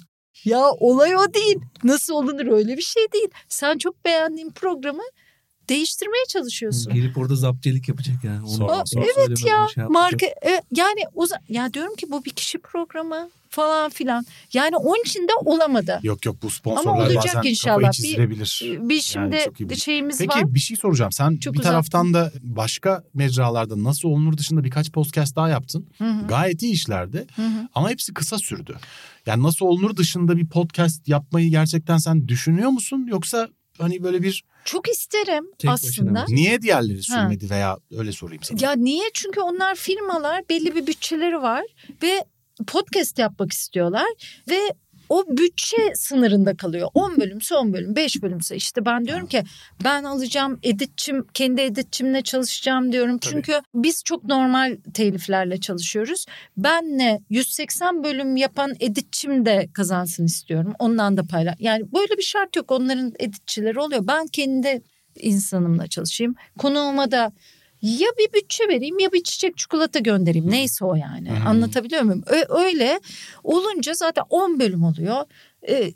Ya olay o değil. Nasıl olunur öyle bir şey değil. Sen çok beğendiğin programı değiştirmeye çalışıyorsun. gelip orada zaptiyelik yapacak yani. Onu, Sonra- onu sonra- evet ya şey marka e, yani o ya diyorum ki bu bir kişi programı falan filan. Yani onun için de olamadı. Yok yok bu Ama sponsorlar olacak bazen inşallah. kafayı Bir- çizdirebilir. Bir şimdi çok iyi bir- şeyimiz Peki var. bir şey soracağım. Sen Çok bir uzattım. taraftan da başka mecralarda nasıl olunur dışında birkaç podcast daha yaptın. Hı hı, Gayet iyi işlerdi hı hı. ama hepsi kısa sürdü. Yani nasıl olunur dışında bir podcast yapmayı gerçekten sen düşünüyor musun? Yoksa hani böyle bir Çok isterim Tek başına aslında. mı? niye diğerleri sürmedi veya öyle sorayım sana. Ya niye? Çünkü onlar firmalar belli bir bütçeleri var ve podcast yapmak istiyorlar ve o bütçe sınırında kalıyor. 10 bölümse 10 bölüm, 5 bölümse işte ben diyorum ki ben alacağım editçim, kendi editçimle çalışacağım diyorum. Tabii. Çünkü biz çok normal teliflerle çalışıyoruz. Benle 180 bölüm yapan editçim de kazansın istiyorum. Ondan da paylaş. Yani böyle bir şart yok. Onların editçileri oluyor. Ben kendi insanımla çalışayım. Konuğuma da ya bir bütçe vereyim ya bir çiçek çikolata göndereyim. Neyse o yani. Hı. Anlatabiliyor muyum? Öyle olunca zaten 10 bölüm oluyor. Ee,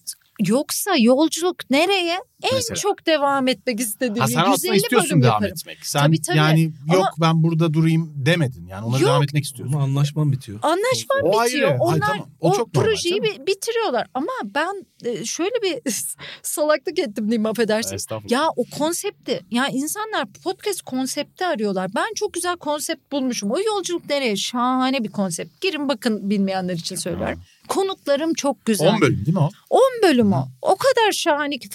yoksa yolculuk nereye? En Mesela. çok devam etmek istediğim. Ha, sen aslında 150 istiyorsun bölüm devam yaparım. etmek. Sen Tabii, tabii. yani yok Ama- ben burada durayım demedin. Yani ona Yok. devam etmek istiyorsun. Ama anlaşman bitiyor. Anlaşma O ayrı. bitiyor. Ay, Onlar tamam. O o, çok normal projeyi bi- bitiriyorlar. Ama ben e, şöyle bir salaklık ettim diyeyim affedersin. Estağfurullah. Ya o konsepti ya insanlar podcast konsepti arıyorlar. Ben çok güzel konsept bulmuşum. O yolculuk nereye? Şahane bir konsept. Girin bakın bilmeyenler için söylüyorum. Konuklarım çok güzel. 10 bölüm değil mi o? 10 bölüm o. O kadar şahane ki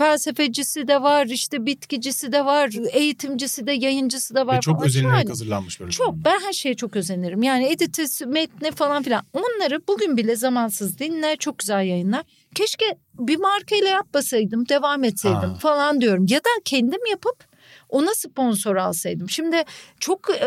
felsefecisi de var, işte bitkicisi de var, eğitimcisi de, yayıncısı da var. Ve çok falan. özenilerek Şahane. hazırlanmış böyle. Çok ben her şeye çok özenirim. Yani editesi, metni falan filan. Onları bugün bile zamansız dinler, çok güzel yayınlar. Keşke bir markayla yapmasaydım, devam etseydim Ha. falan diyorum. Ya da kendim yapıp ona sponsor alsaydım. Şimdi çok e,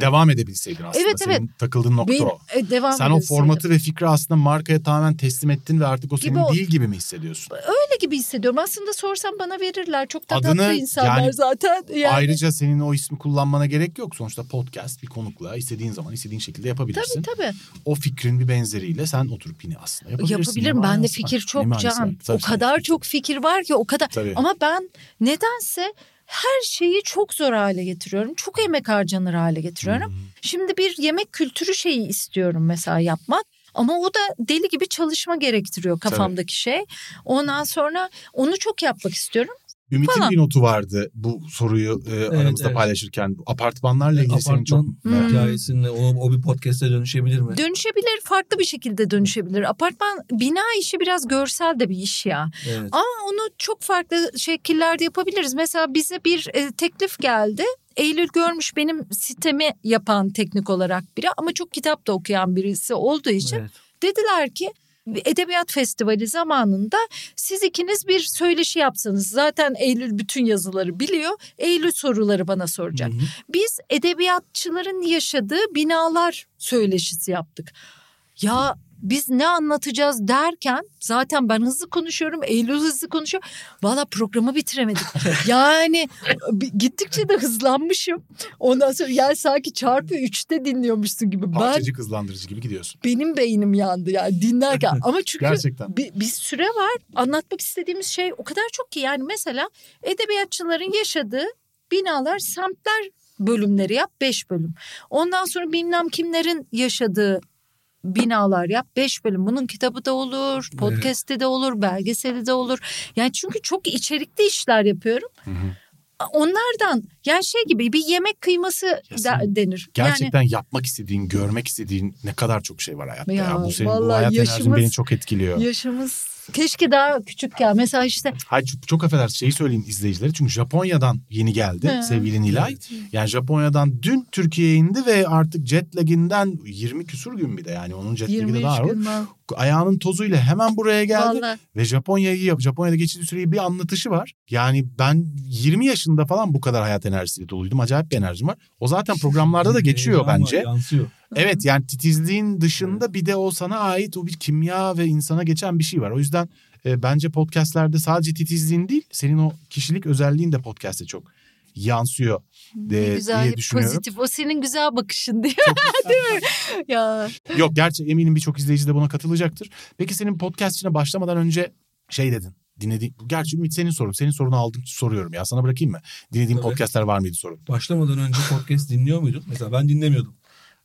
Devam edebilseydin aslında. Evet, evet. Senin takıldığın nokta benim, o. e, devam Sen o formatı ve fikri aslında markaya tamamen teslim ettin ve artık o Gibi senin o- değil gibi mi hissediyorsun? öyle gibi hissediyorum. Aslında sorsam bana verirler. Çok da Adını, tatlı insanlar yani zaten. Yani. Ayrıca senin o ismi kullanmana gerek yok. Sonuçta podcast bir konukla istediğin zaman istediğin şekilde yapabilirsin. Tabii tabii. O fikrin bir benzeriyle sen oturup yine aslında yapabilirsin. Yapabilirim. Bende manası fikir var? çok can. Tabii o kadar çok fikir var ki o kadar. Tabii. Ama ben nedense her şeyi çok zor hale getiriyorum. Çok emek harcanır hale getiriyorum. Hmm. Şimdi bir yemek kültürü şeyi istiyorum mesela yapmak. Ama o da deli gibi çalışma gerektiriyor kafamdaki şey. Ondan sonra onu çok yapmak istiyorum. Ümit'in falan. bir notu vardı bu soruyu e, aramızda evet. paylaşırken. Apartmanlarla ilgili senin çok Apartman Hmm. hikayesinde o, o bir podcast'e dönüşebilir mi? Dönüşebilir, farklı bir şekilde dönüşebilir. Apartman bina işi biraz görsel de bir iş ya. Evet. Ama onu çok farklı şekillerde yapabiliriz. Mesela bize bir e, teklif geldi. Eylül görmüş benim sitemi yapan teknik olarak biri ama çok kitap da okuyan birisi olduğu için Evet. dediler ki Edebiyat Festivali zamanında siz ikiniz bir söyleşi yapsanız zaten Eylül bütün yazıları biliyor. Eylül soruları bana soracak. Hı hı. Biz edebiyatçıların yaşadığı binalar söyleşisi yaptık. Ya biz ne anlatacağız derken zaten ben hızlı konuşuyorum. Eylül hızlı konuşuyor. Valla programı bitiremedik. yani gittikçe de hızlanmışım. Ondan sonra yani sanki çarpı üçte dinliyormuşsun gibi. Ben parçacık hızlandırıcı gibi gidiyorsun. benim beynim yandı yani dinlerken. Ama çünkü Gerçekten. bir, bir süre var. Anlatmak istediğimiz şey o kadar çok ki. Yani mesela edebiyatçıların yaşadığı binalar, semtler bölümleri yap. Beş bölüm. Ondan sonra bilmem kimlerin yaşadığı binalar yap. Beş bölüm. Bunun kitabı da olur, podcast'i de olur, belgeseli de olur. Yani çünkü çok içerikli işler yapıyorum. Hı hı. Onlardan yani şey gibi bir yemek kıyması da, denir. Yani Gerçekten yapmak istediğin, görmek istediğin ne kadar çok şey var hayatta ya. Ya, Bu senin bu hayat enerjin beni çok etkiliyor. yaşımız keşke daha küçük ya. Mesela işte Hayır çok, çok affedersin şeyi söyleyeyim izleyicilere. Çünkü Japonya'dan yeni geldi He. sevgili Nilay. Evet. Yani Japonya'dan dün Türkiye'ye indi ve artık jet lag'inden 20 küsur gün bir de yani onun jet lag'i de 23 daha var. Ayağının tozuyla hemen buraya geldi Vallahi. ve Japonya'yı Japonya'da geçirdiği süreyi bir anlatışı var. Yani ben 20 yaşında falan bu kadar hayat enerjisiyle doluydum. Acayip bir enerjim var. O zaten programlarda da geçiyor Heyecan var, bence. Yansıyor. Evet yani titizliğin dışında bir de o sana ait o bir kimya ve insana geçen bir şey var. O yüzden e, bence podcastlerde sadece titizliğin değil senin o kişilik özelliğin de podcast'te çok yansıyor Ne de, güzel diye düşünüyorum. pozitif. O senin güzel bakışın diye. Çok- ya Yok gerçi eminim birçok izleyici de buna katılacaktır. Peki senin podcast'ine başlamadan önce şey dedin. Dinledi. Gerçi Ümit senin sorun. Senin sorunu aldım soruyorum ya. Sana bırakayım mı? Dinlediğin Tabii. podcastler var mıydı sorun? Başlamadan önce podcast dinliyor muydun? Mesela ben dinlemiyordum.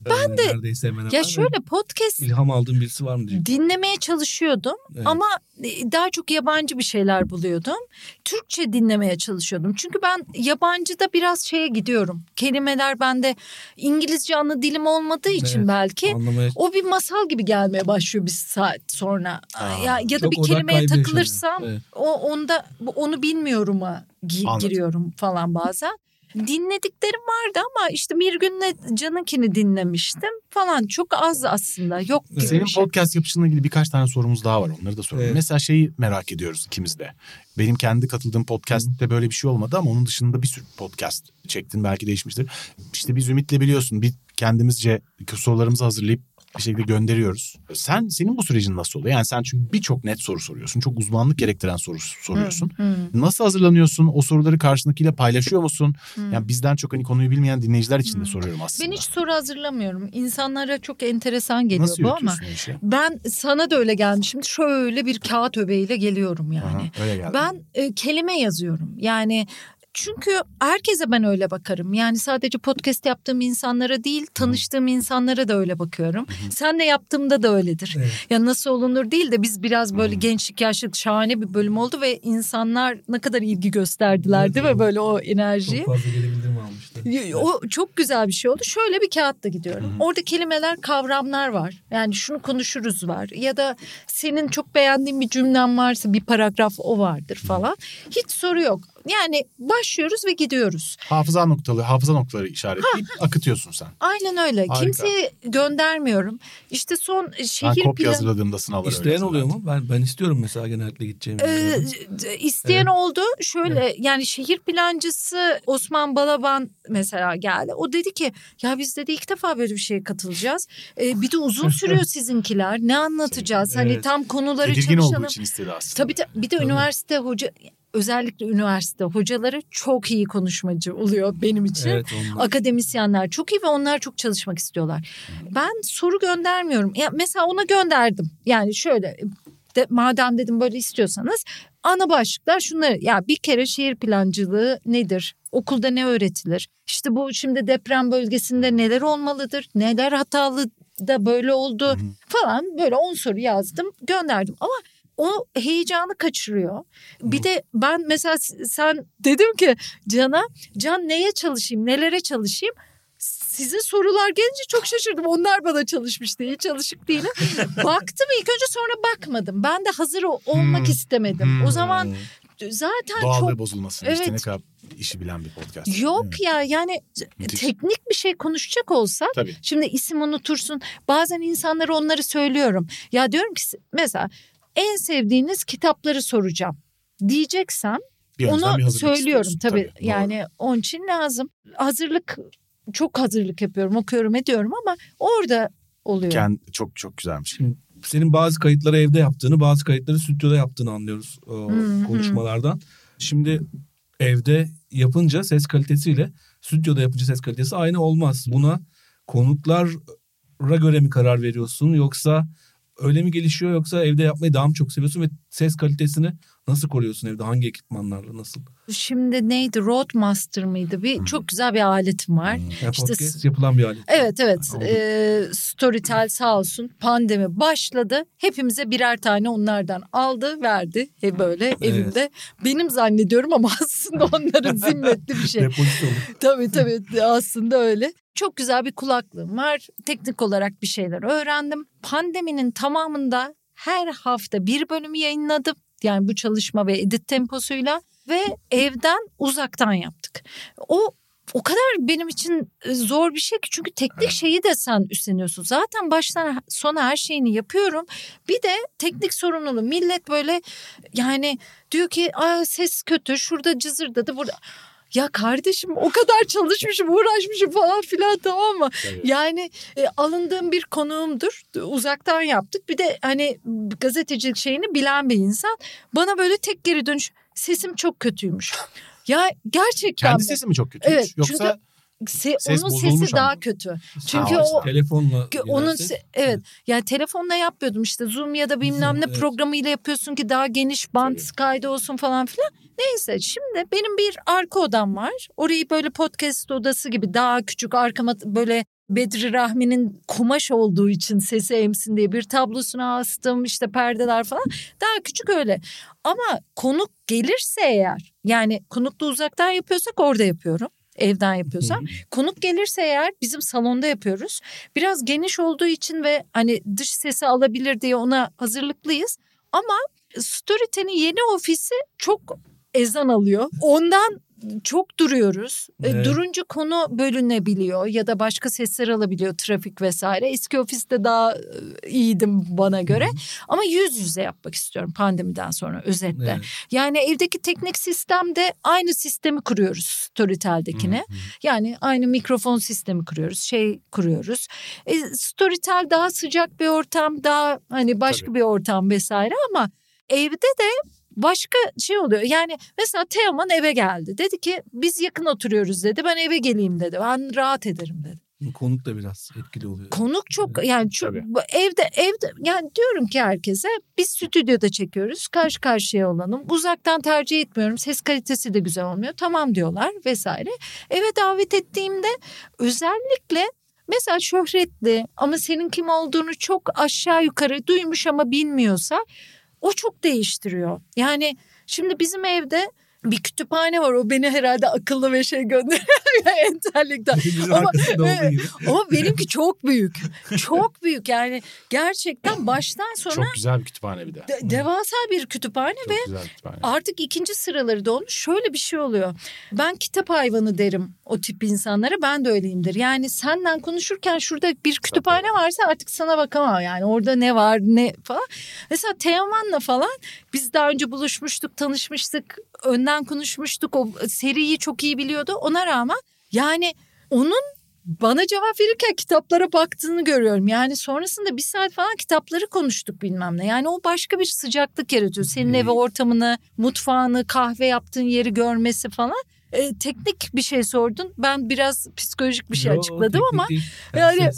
Ben de- Neredeyse hemen ya şöyle podcast İlham aldığın birisi var mı diye. dinlemeye çalışıyordum Evet. ama e, daha çok yabancı bir şeyler buluyordum. Türkçe dinlemeye çalışıyordum. Çünkü ben yabancıda biraz şeye gidiyorum. Kelimeler bende İngilizce ana dilim olmadığı için Evet. belki Anlamaya o bir masal gibi gelmeye başlıyor bir saat sonra. Aa, ya ya da bir kelimeye takılırsam Evet. o onda onu bilmiyorum'a gi- Anladım. giriyorum falan bazen. Dinlediklerim vardı ama işte bir günle Can'ınkini dinlemiştim falan. Çok az aslında. Yok gibi Senin şey. podcast yapışınla ilgili birkaç tane sorumuz daha var. Onları da soralım. Evet. Mesela şeyi merak ediyoruz ikimiz de. Benim kendi katıldığım podcast'te böyle bir şey olmadı ama onun dışında bir sürü podcast çektin. Belki değişmiştir. İşte biz Ümit'le biliyorsun bir kendimizce sorularımızı hazırlayıp bir şekilde gönderiyoruz. Sen senin bu sürecin nasıl oluyor? Yani sen çünkü birçok net soru soruyorsun. Çok uzmanlık gerektiren soru soruyorsun. Hı, hı. Nasıl hazırlanıyorsun? O soruları karşındakiyle paylaşıyor musun? Hı. Yani bizden çok hani konuyu bilmeyen dinleyiciler için de soruyorum aslında. Ben hiç soru hazırlamıyorum. İnsanlara çok enteresan geliyor Nasıl bu ama. işi? Ben sana da öyle gelmişim. Şöyle bir kağıt öbeğiyle geliyorum yani. Aha, öyle. Ben e, kelime yazıyorum. Yani çünkü herkese ben öyle bakarım. Yani sadece podcast yaptığım insanlara değil, tanıştığım insanlara da öyle bakıyorum. Senle yaptığımda da öyledir. Evet. Ya nasıl olunur değil de biz biraz böyle gençlik yaşlık şahane bir bölüm oldu ve insanlar ne kadar ilgi gösterdiler Evet, değil mi evet. böyle o enerjiyi. Çok fazla geri bildirim almıştı. O çok güzel bir şey oldu. Şöyle bir kağıtla gidiyorum. Hı hı. Orada kelimeler, kavramlar var. Yani şunu konuşuruz var. Ya da senin çok beğendiğin bir cümlen varsa bir paragraf o vardır falan. Hiç soru yok. Yani başlıyoruz ve gidiyoruz. Hafıza noktaları, hafıza noktaları işaretleyip akıtıyorsun sen. Aynen öyle. Harika. Kimseyi göndermiyorum. İşte son Ben şehir kopya planı... hazırladığımda sınavlara öyle İsteyen oluyor mu? Ben ben istiyorum mesela genellikle gideceğimi. Ee, isteyen Evet. oldu. Şöyle yani şehir plancısı Osman Balaban mesela geldi. O dedi ki ya biz dedi ilk defa böyle bir şeye katılacağız. Ee, bir de uzun sürüyor sizinkiler. Ne anlatacağız? Hani Evet. tam konuları Tedirgin çalışalım. olduğu için istedi aslında. Tabii ta- bir de Tabii. üniversite hoca özellikle üniversite hocaları çok iyi konuşmacı oluyor benim için. Evet onlar. Akademisyenler çok iyi ve onlar çok çalışmak istiyorlar. Ben soru göndermiyorum. Ya mesela ona gönderdim. Yani şöyle de, madem dedim böyle istiyorsanız ana başlıklar şunları. Ya bir kere şehir plancılığı nedir? Okulda ne öğretilir? İşte bu şimdi deprem bölgesinde neler olmalıdır? Neler hatalı da böyle oldu falan böyle 10 soru yazdım gönderdim ama o heyecanı kaçırıyor. Bir de ben mesela sen dedim ki Can'a Can neye çalışayım nelere çalışayım sizin sorular gelince çok şaşırdım. Onlar bana çalışmış değil, çalışık değilim. Baktım ilk önce sonra bakmadım. Ben de hazır o- olmak Hmm. istemedim. Hmm. O zaman zaten Doğallığı çok bozulmasın. Evet. İşte ne kadar işi bilen bir podcast. yok Evet. ya yani Müthiş. teknik bir şey konuşacak olsak Tabii. Şimdi isim unutursun. Bazen insanlara onları söylüyorum. Ya diyorum ki mesela en sevdiğiniz kitapları soracağım. Diyeceksem Bir onu söylüyorum tabii. doğru. yani onun için lazım. Hazırlık çok hazırlık yapıyorum, okuyorum, ediyorum ama orada oluyor. Kend- çok çok güzelmiş. Senin bazı kayıtları evde yaptığını, bazı kayıtları stüdyoda yaptığını anlıyoruz o hı. konuşmalardan. Şimdi evde yapınca ses kalitesiyle stüdyoda yapınca ses kalitesi aynı olmaz. Buna konuklara göre mi karar veriyorsun yoksa öyle mi gelişiyor yoksa evde yapmayı daha mı çok seviyorsun ve ses kalitesini nasıl koruyorsun evde hangi ekipmanlarla nasıl? Şimdi neydi? Roadmaster mıydı? Bir çok güzel bir aletim var. Yani İşte podcast yapılan bir alet. Evet evet. Ee, Storytel sağ olsun pandemi başladı hepimize birer tane onlardan aldı verdi He böyle evimde benim zannediyorum ama aslında onların zimmetli bir şey. Depozito tabii tabii aslında öyle. Çok güzel bir kulaklığım var teknik olarak bir şeyler öğrendim. Pandeminin tamamında her hafta bir bölümü yayınladım. Yani bu çalışma ve edit temposuyla ve evden uzaktan yaptık. O o kadar benim için e, zor bir şey ki çünkü teknik şeyi de sen üstleniyorsun. Zaten baştan sona her şeyini yapıyorum. Bir de teknik sorumluluğu. Millet böyle yani diyor ki Aa, ses kötü şurada cızırdadı burada. Ya kardeşim o kadar çalışmışım uğraşmışım falan filan tamam mı? Tabii. Yani e, alındığım bir konuğumdur. Uzaktan yaptık. Bir de hani gazetecilik şeyini bilen bir insan. Bana böyle tek geri dönüş sesim çok kötüymüş. Ya gerçekten Kendi sesi mi çok kötü? Evet, Yoksa Se- Ses onun sesi daha ama. kötü. Çünkü Ha, o telefonla onun se- evet yani telefonla yapıyordum işte Zoom ya da bilmem ne evet. programıyla yapıyorsun ki daha geniş band Tabii. kaydı olsun falan filan. Neyse şimdi benim bir arka odam var. Orayı böyle podcast odası gibi daha küçük arkama böyle Bedri Rahmi'nin kumaş olduğu için sesi emsin diye bir tablosuna astım işte perdeler falan. Daha küçük öyle. Ama konuk gelirse eğer yani konuklu uzaktan yapıyorsak orada yapıyorum. Evden yapıyorsam. Konuk gelirse eğer bizim salonda yapıyoruz. Biraz geniş olduğu için ve hani dış sesi alabilir diye ona hazırlıklıyız. Ama Storytel'in yeni ofisi çok ezan alıyor. Ondan çok duruyoruz. E, Evet. Durunca konu bölünebiliyor ya da başka sesler alabiliyor trafik vesaire. Eski ofiste daha e, iyiydim bana göre. Ama yüz yüze yapmak istiyorum pandemiden sonra özetle. Evet. Yani evdeki teknik sistemde aynı sistemi kuruyoruz Storytel'dekine. Yani aynı mikrofon sistemi kuruyoruz, şey kuruyoruz. E, Storytel daha sıcak bir ortam, daha hani başka Tabii. bir ortam vesaire ama evde de başka şey oluyor. Yani mesela Teoman eve geldi. Dedi ki biz yakın oturuyoruz dedi. Ben eve geleyim dedi. Ben rahat ederim dedi. Konuk da biraz etkili oluyor. Konuk çok yani çok Tabii. evde evde yani diyorum ki herkese biz stüdyoda çekiyoruz. Karşı karşıya olalım. Uzaktan tercih etmiyorum. Ses kalitesi de güzel olmuyor. Tamam diyorlar vesaire. Eve davet ettiğimde özellikle mesela şöhretli ama senin kim olduğunu çok aşağı yukarı duymuş ama bilmiyorsa o çok değiştiriyor. Yani şimdi bizim evde bir kütüphane var. O beni herhalde akıllı ve şey gönderiyor. Entelektüel. Ama-. Ama benimki çok büyük. Çok büyük yani gerçekten baştan sona Çok güzel bir kütüphane bir de. de- devasa bir kütüphane Çok bir kütüphane. artık ikinci sıraları da olmuş. Şöyle bir şey oluyor. Ben kitap hayvanı derim o tip insanlara. Ben de öyleyimdir. Yani senden konuşurken şurada bir kütüphane varsa artık sana bakamam. Yani orada ne var ne falan. Mesela Teoman'la falan biz daha önce buluşmuştuk, tanışmıştık. Önden konuşmuştuk. O seriyi çok iyi biliyordu. Ona rağmen yani onun bana cevap verirken kitaplara baktığını görüyorum. Yani sonrasında bir saat falan kitapları konuştuk bilmem ne. Yani o başka bir sıcaklık yaratıyor. Senin Hmm. evi ortamını, mutfağını, kahve yaptığın yeri görmesi falan. Ee, teknik bir şey sordun. Ben biraz psikolojik bir şey Yo, açıkladım ama değil. yani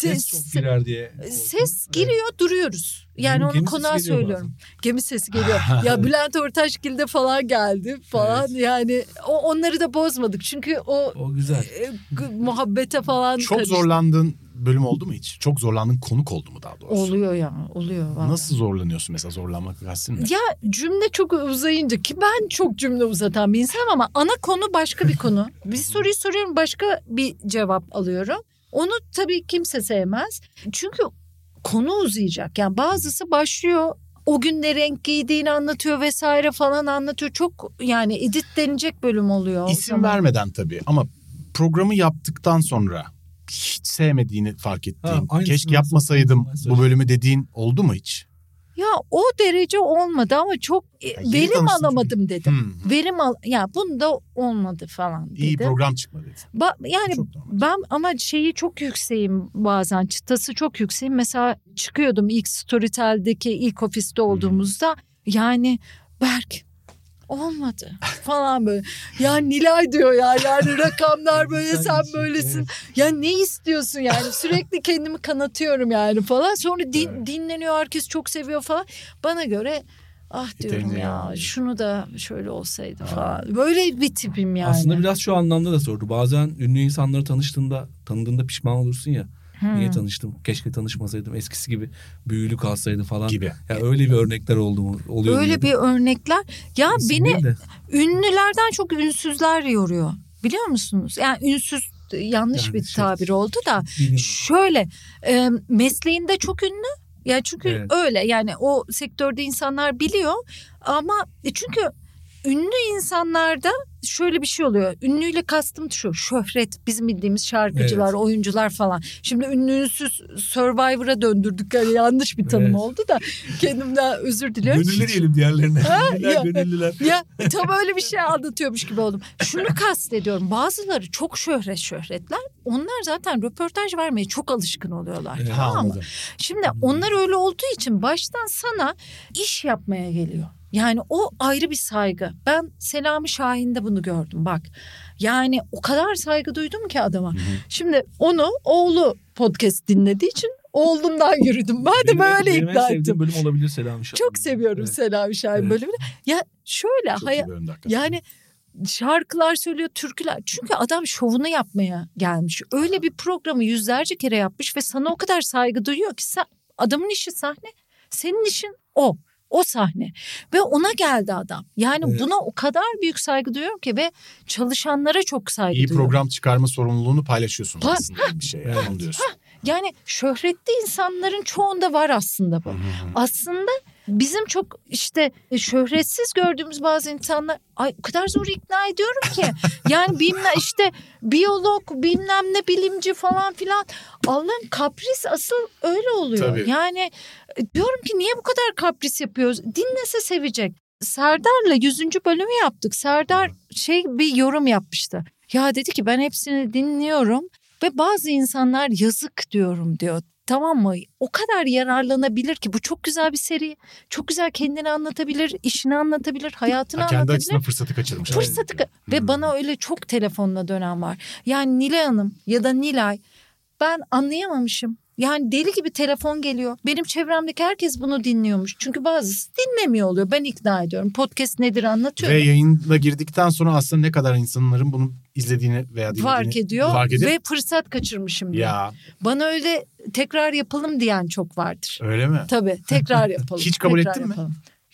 ses, çok girer diye. ses giriyor duruyoruz. Yani Gemi- onu konağa söylüyorum. Gemi sesi geliyor. ya Bülent Ortaçgil'de falan geldi falan. Yani o onları da bozmadık. Çünkü o O güzel. e, muhabbete falan Çok karıştı. zorlandığın bölüm oldu mu hiç? Çok zorlandığın konuk oldu mu daha doğrusu? Oluyor ya oluyor. vallahi. Nasıl zorlanıyorsun mesela zorlanmak kastın ne? Ya cümle çok uzayınca ki ben çok cümle uzatan bir insanım ama ana konu başka bir konu. bir soruyu soruyorum başka bir cevap alıyorum. Onu tabii kimse sevmez. Çünkü konu uzayacak. Yani bazısı başlıyor o gün ne renk giydiğini anlatıyor vesaire falan anlatıyor. Çok yani editlenecek bölüm oluyor. İsim zaman. vermeden tabii ama programı yaptıktan sonra hiç sevmediğini fark ettiğin, Ha, keşke yapmasaydım bu bölümü dediğin oldu mu hiç? Ya o derece olmadı ama çok e, yeni verim alamadım dedim. Hmm. Verim al ya bunda olmadı falan dedim. İyi program çıkmadı. Ba- yani ben ama şeyi çok yükseğim bazen çıtası çok yükseğim. Mesela çıkıyordum ilk Storytel'deki ilk ofiste olduğumuzda yani Berk olmadı falan böyle. Ya Nilay diyor ya yani rakamlar böyle Sen böylesin. Ya ne istiyorsun yani sürekli kendimi kanatıyorum yani falan. Sonra din- Evet. dinleniyor herkes çok seviyor falan. Bana göre ah diyorum ya yani. şunu da şöyle olsaydı falan. Böyle bir tipim yani. Aslında biraz şu anlamda da sordu. Bazen ünlü insanları tanıştığında, tanıdığında pişman olursun ya. Hmm. Niye tanıştım? Keşke tanışmasaydım. Eskisi gibi büyülü kalsaydı falan. Gibi. Ya öyle bir örnekler oldu mu? Oluyor mu Öyle bir örnekler. Ya İsim beni de. ünlülerden çok ünsüzler yoruyor. Biliyor musunuz? Yani ünsüz yanlış Yani bir şey- tabir oldu da. Bilmiyorum. Şöyle e, mesleğinde çok ünlü. Ya çünkü Evet. öyle yani o sektörde insanlar biliyor ama e, çünkü ünlü insanlarda şöyle bir şey oluyor. Ünlüyle kastım şu şöhret bizim bildiğimiz şarkıcılar, Evet. oyuncular falan. Şimdi ünlü ünsüz Survivor'a döndürdük. Yani yanlış bir tanım Evet. oldu da kendimden özür diliyorum. Gönüllü diyelim diğerlerine. Ha, Ünlüler, ya. gönüllüler. Ya tam öyle bir şey anlatıyormuş gibi oldum. Şunu kastediyorum. Bazıları çok şöhret şöhretler. Onlar zaten röportaj vermeye çok alışkın oluyorlar. Evet. Tamam mı? Şimdi onlar öyle olduğu için baştan sana iş yapmaya geliyor. Yani o ayrı bir saygı. Ben Selami Şahin'de bunu gördüm bak. Yani o kadar saygı duydum ki adama. Şimdi onu oğlu podcast dinlediği için oğlumdan yürüdüm. De Benim- böyle benim en ikna ettim. bölüm olabilir Selami Şahin. Çok seviyorum Evet. Selami Şahin Evet. bölümünü. Ya şöyle Çok yani şarkılar söylüyor, türküler. Çünkü adam şovunu yapmaya gelmiş. Öyle bir programı yüzlerce kere yapmış ve sana o kadar saygı duyuyor ki sen adamın işi sahne, senin işin o. O sahne ve ona geldi adam. Yani Evet. buna o kadar büyük saygı duyuyorum ki ve çalışanlara çok saygı İyi duyuyorum. program çıkarma sorumluluğunu paylaşıyorsun Ha, aslında bir şey. Evet. Onu diyorsun. Yani şöhretli insanların çoğunda var aslında bu. Hı hı. Aslında bizim çok işte şöhretsiz gördüğümüz bazı insanlar ay o kadar zor ikna ediyorum ki. yani bilmem işte biyolog bilmem ne bilimci falan filan. Allah'ım kapris asıl öyle oluyor. Tabii. Yani e, diyorum ki niye bu kadar kapris yapıyoruz? Dinlese sevecek. Serdar'la 100. bölümü yaptık. Serdar şey bir yorum yapmıştı. Ya dedi ki ben hepsini dinliyorum ve bazı insanlar yazık diyorum diyor. Tamam mı? O kadar yararlanabilir ki bu çok güzel bir seri. Çok güzel kendini anlatabilir, işini anlatabilir, hayatını Ha, kendi anlatabilir. açısından fırsatı kaçırmış. Fırsatı ka- ve Hmm. bana öyle çok telefonla dönen var. Yani Nilay Hanım ya da Nilay ben anlayamamışım. Yani deli gibi telefon geliyor. Benim çevremdeki herkes bunu dinliyormuş. Çünkü bazısı dinlemiyor oluyor. Ben ikna ediyorum. Podcast nedir anlatıyorum. Ve yayına girdikten sonra aslında ne kadar insanların bunu izlediğini veya dinlediğini fark ediyor fark edip ve fırsat kaçırmışım diyor. ya Bana öyle tekrar yapalım diyen çok vardır. öyle mi? Tabii tekrar yapalım. Hiç kabul tekrar ettin mi?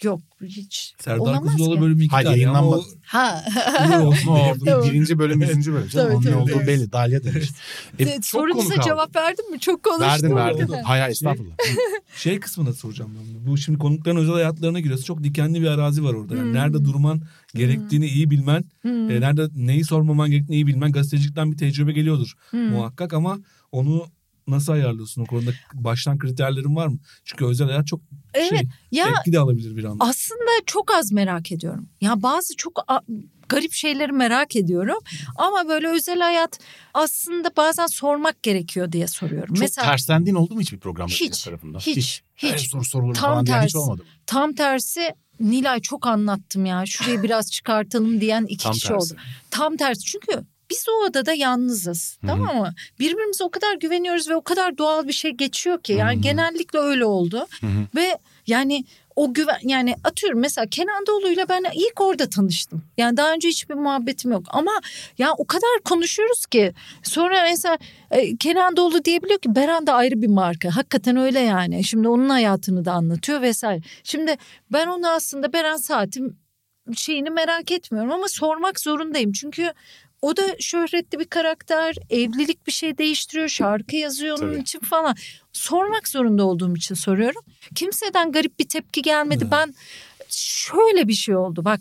Yok hiç. Serdar Olamaz Kuzuloğlu bölümü iki Hayır, tane ama yayınlanma- o Ha. Olsun O. Tamam. birinci bölüm, yüzüncü bölüm. Canım. Tabii, Onun ne tabii. olduğu belli. Dalya demiş. E, kaldı. cevap verdin mi? Çok konuştum. Verdim verdim. Hayır hayır estağfurullah. Şey kısmına soracağım ben. bunu. Bu şimdi konukların özel hayatlarına giriyoruz. Çok dikenli bir arazi var orada. Yani Hmm. Nerede durman gerektiğini iyi bilmen, Hmm. e, nerede neyi sormaman gerektiğini iyi bilmen gazetecilikten bir tecrübe geliyordur Hmm. muhakkak ama onu nasıl ayarlıyorsun? O konuda baştan kriterlerin var mı? Çünkü özel hayat çok Evet. şey, Ya tepki de alabilir bir anda. aslında çok az merak ediyorum. Ya bazı çok a- garip şeyleri merak ediyorum. Ama böyle özel hayat aslında bazen sormak gerekiyor diye soruyorum. Çok Mesela terslendiğin oldu mu hiç bir programda Hiç, senin tarafından? hiç, Her hiç. soru sorulur Tam falan diyen hiç tersi. olmadı mı? tam tersi Nilay çok anlattım ya. Şurayı biraz çıkartalım diyen iki Tam kişi tersi. oldu. Tam tersi çünkü biz o odada yalnızız. Hı hı. Tamam mı? Birbirimize o kadar güveniyoruz ve o kadar doğal bir şey geçiyor ki. Yani Hı hı. genellikle öyle oldu. Hı hı. Ve yani o güven yani atıyorum mesela Kenan Doğulu'yla ben ilk orada tanıştım. Yani daha önce hiçbir muhabbetim yok ama ya o kadar konuşuyoruz ki sonra mesela e, Kenan Doğulu diyebiliyor ki Beren de ayrı bir marka. Hakikaten öyle yani. Şimdi onun hayatını da anlatıyor vesaire. Şimdi ben onu aslında Beren Saat'im şeyini merak etmiyorum ama sormak zorundayım. Çünkü o da şöhretli bir karakter. Evlilik bir şey değiştiriyor. Şarkı yazıyor onun Tabii. için falan. Sormak zorunda olduğum için soruyorum. Kimseden garip bir tepki gelmedi. Evet. Ben şöyle bir şey oldu bak.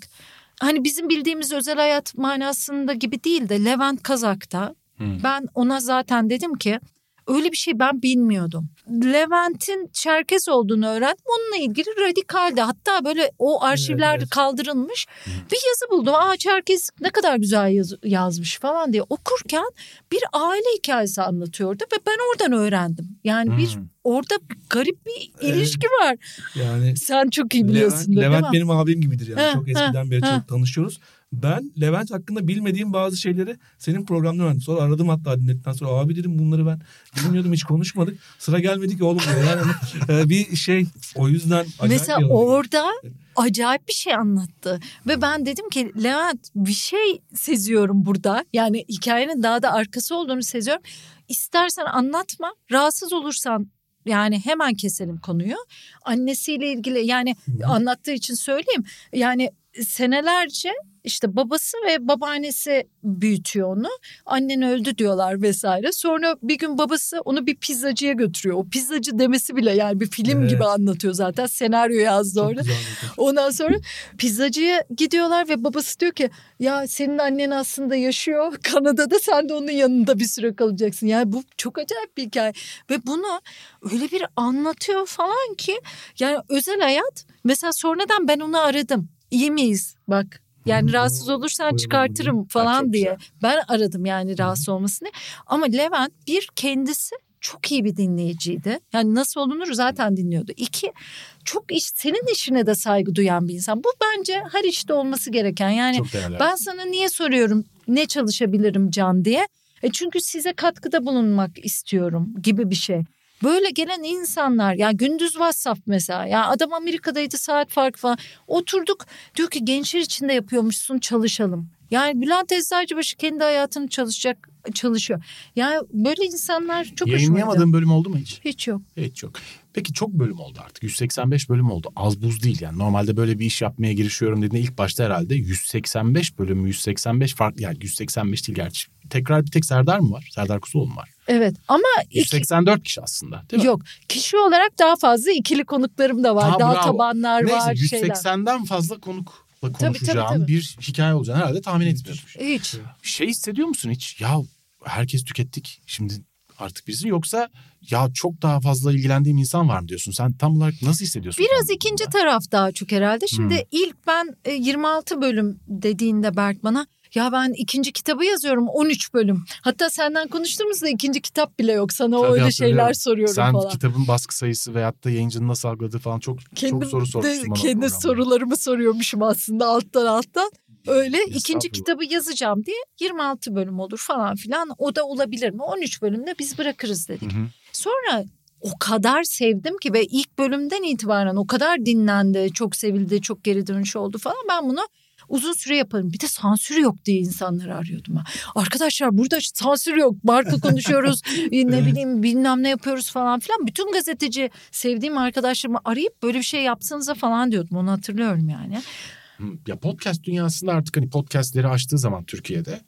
Hani bizim bildiğimiz özel hayat manasında gibi değil de Levent Kazak'ta Hı. ben ona zaten dedim ki öyle bir şey ben bilmiyordum. Levent'in Çerkez olduğunu öğrendim. Onunla ilgili radikaldi. Hatta böyle o arşivler Evet, evet. kaldırılmış. Bir yazı buldum. Aa Çerkez ne kadar güzel yaz- yazmış falan diye okurken bir aile hikayesi anlatıyordu ve ben oradan öğrendim. Yani bir Hmm. orada garip bir Evet. ilişki var. Yani Sen çok iyi biliyorsun Levent, değil Levent mi? benim abim gibidir yani. Ha, çok eskiden beri ha. çok tanışıyoruz. Ben Levent hakkında bilmediğim bazı şeyleri senin programda öğrendim. Sonra aradım hatta dinledikten sonra abi dedim bunları ben bilmiyordum hiç konuşmadık. Sıra gelmedi ki oğlum. diyor. Yani e, bir şey o yüzden Mesela orada acayip bir şey anlattı. Ve ben dedim ki Levent bir şey seziyorum burada. Yani hikayenin daha da arkası olduğunu seziyorum. İstersen anlatma. Rahatsız olursan yani hemen keselim konuyu. Annesiyle ilgili yani anlattığı için söyleyeyim. Yani senelerce işte babası ve babaannesi büyütüyor onu. Annen öldü diyorlar vesaire. Sonra bir gün babası onu bir pizzacıya götürüyor. O pizzacı demesi bile yani bir film Evet. gibi anlatıyor zaten. Senaryo yazdı orada. Ondan sonra pizzacıya gidiyorlar ve babası diyor ki ya senin annen aslında yaşıyor. Kanada'da sen de onun yanında bir süre kalacaksın. Yani bu çok acayip bir hikaye. Ve bunu öyle bir anlatıyor falan ki yani özel hayat mesela sonradan ben onu aradım. İyi miyiz? Bak yani Hı, rahatsız olursan çıkartırım falan diye. Ben aradım yani rahatsız olmasını. Ama Levent bir kendisi çok iyi bir dinleyiciydi. Yani nasıl olunur zaten dinliyordu. İki çok iş, senin işine de saygı duyan bir insan. Bu bence her işte olması gereken. Yani ben sana niye soruyorum ne çalışabilirim Can diye. E çünkü size katkıda bulunmak istiyorum gibi bir şey. Böyle gelen insanlar ya gündüz WhatsApp mesela ya adam Amerika'daydı saat farkı falan oturduk diyor ki gençler için de yapıyormuşsun çalışalım. Yani Bülent Eczacıbaşı kendi hayatını çalışacak çalışıyor. Yani böyle insanlar çok. Yayınlayamadığın bölüm oldu mu hiç? Hiç yok. Hiç yok. Peki çok bölüm oldu artık. 185 bölüm oldu. Az buz değil yani. Normalde böyle bir iş yapmaya girişiyorum dediğinde ilk başta herhalde 185 bölüm, 185 farklı yani 185 değil gerçi. Tekrar bir tek Serdar mı var? Serdar Kusuloğlu mu var? Evet ama iki, 184 kişi aslında değil mi? yok kişi olarak daha fazla ikili konuklarım da var. Ha, daha bravo. tabanlar Neyse var şeyler. 180'den fazla konukla tabii, konuşacağım tabii. bir hikaye olacağını herhalde tahmin etmiyorum. Hiç. Şey hissediyor musun hiç? Ya herkes tükettik şimdi artık bizi yoksa ya çok daha fazla ilgilendiğim insan var mı diyorsun? Sen tam olarak nasıl hissediyorsun? Biraz ikinci bunda? taraf daha çok herhalde. Şimdi Hmm. ilk ben e, 26 bölüm dediğinde Berk bana ya ben ikinci kitabı yazıyorum 13 bölüm. Hatta senden konuştuğumuzda ikinci kitap bile yok. Sana Tabii öyle şeyler soruyorum Sen falan. kitabın baskı sayısı veyahut da yayıncının nasıl algıladığı falan çok Kendim çok soru sormuşsun bana. kendi sorularımı soruyormuşum aslında alttan alttan. Öyle ikinci kitabı yazacağım diye 26 bölüm olur falan filan. O da olabilir mi? 13 bölümde biz bırakırız dedik. Hı hı. Sonra o kadar sevdim ki ve ilk bölümden itibaren o kadar dinlendi, çok sevildi, çok geri dönüş oldu falan. Ben bunu uzun süre yaparım. Bir de sansür yok diye insanları arıyordum. Arkadaşlar burada sansür yok. Marka konuşuyoruz. ne bileyim bilmem ne yapıyoruz falan filan. Bütün gazeteci sevdiğim arkadaşlarımı arayıp böyle bir şey yapsanıza falan diyordum. Onu hatırlıyorum yani. Ya podcast dünyasında artık hani podcastleri açtığı zaman Türkiye'de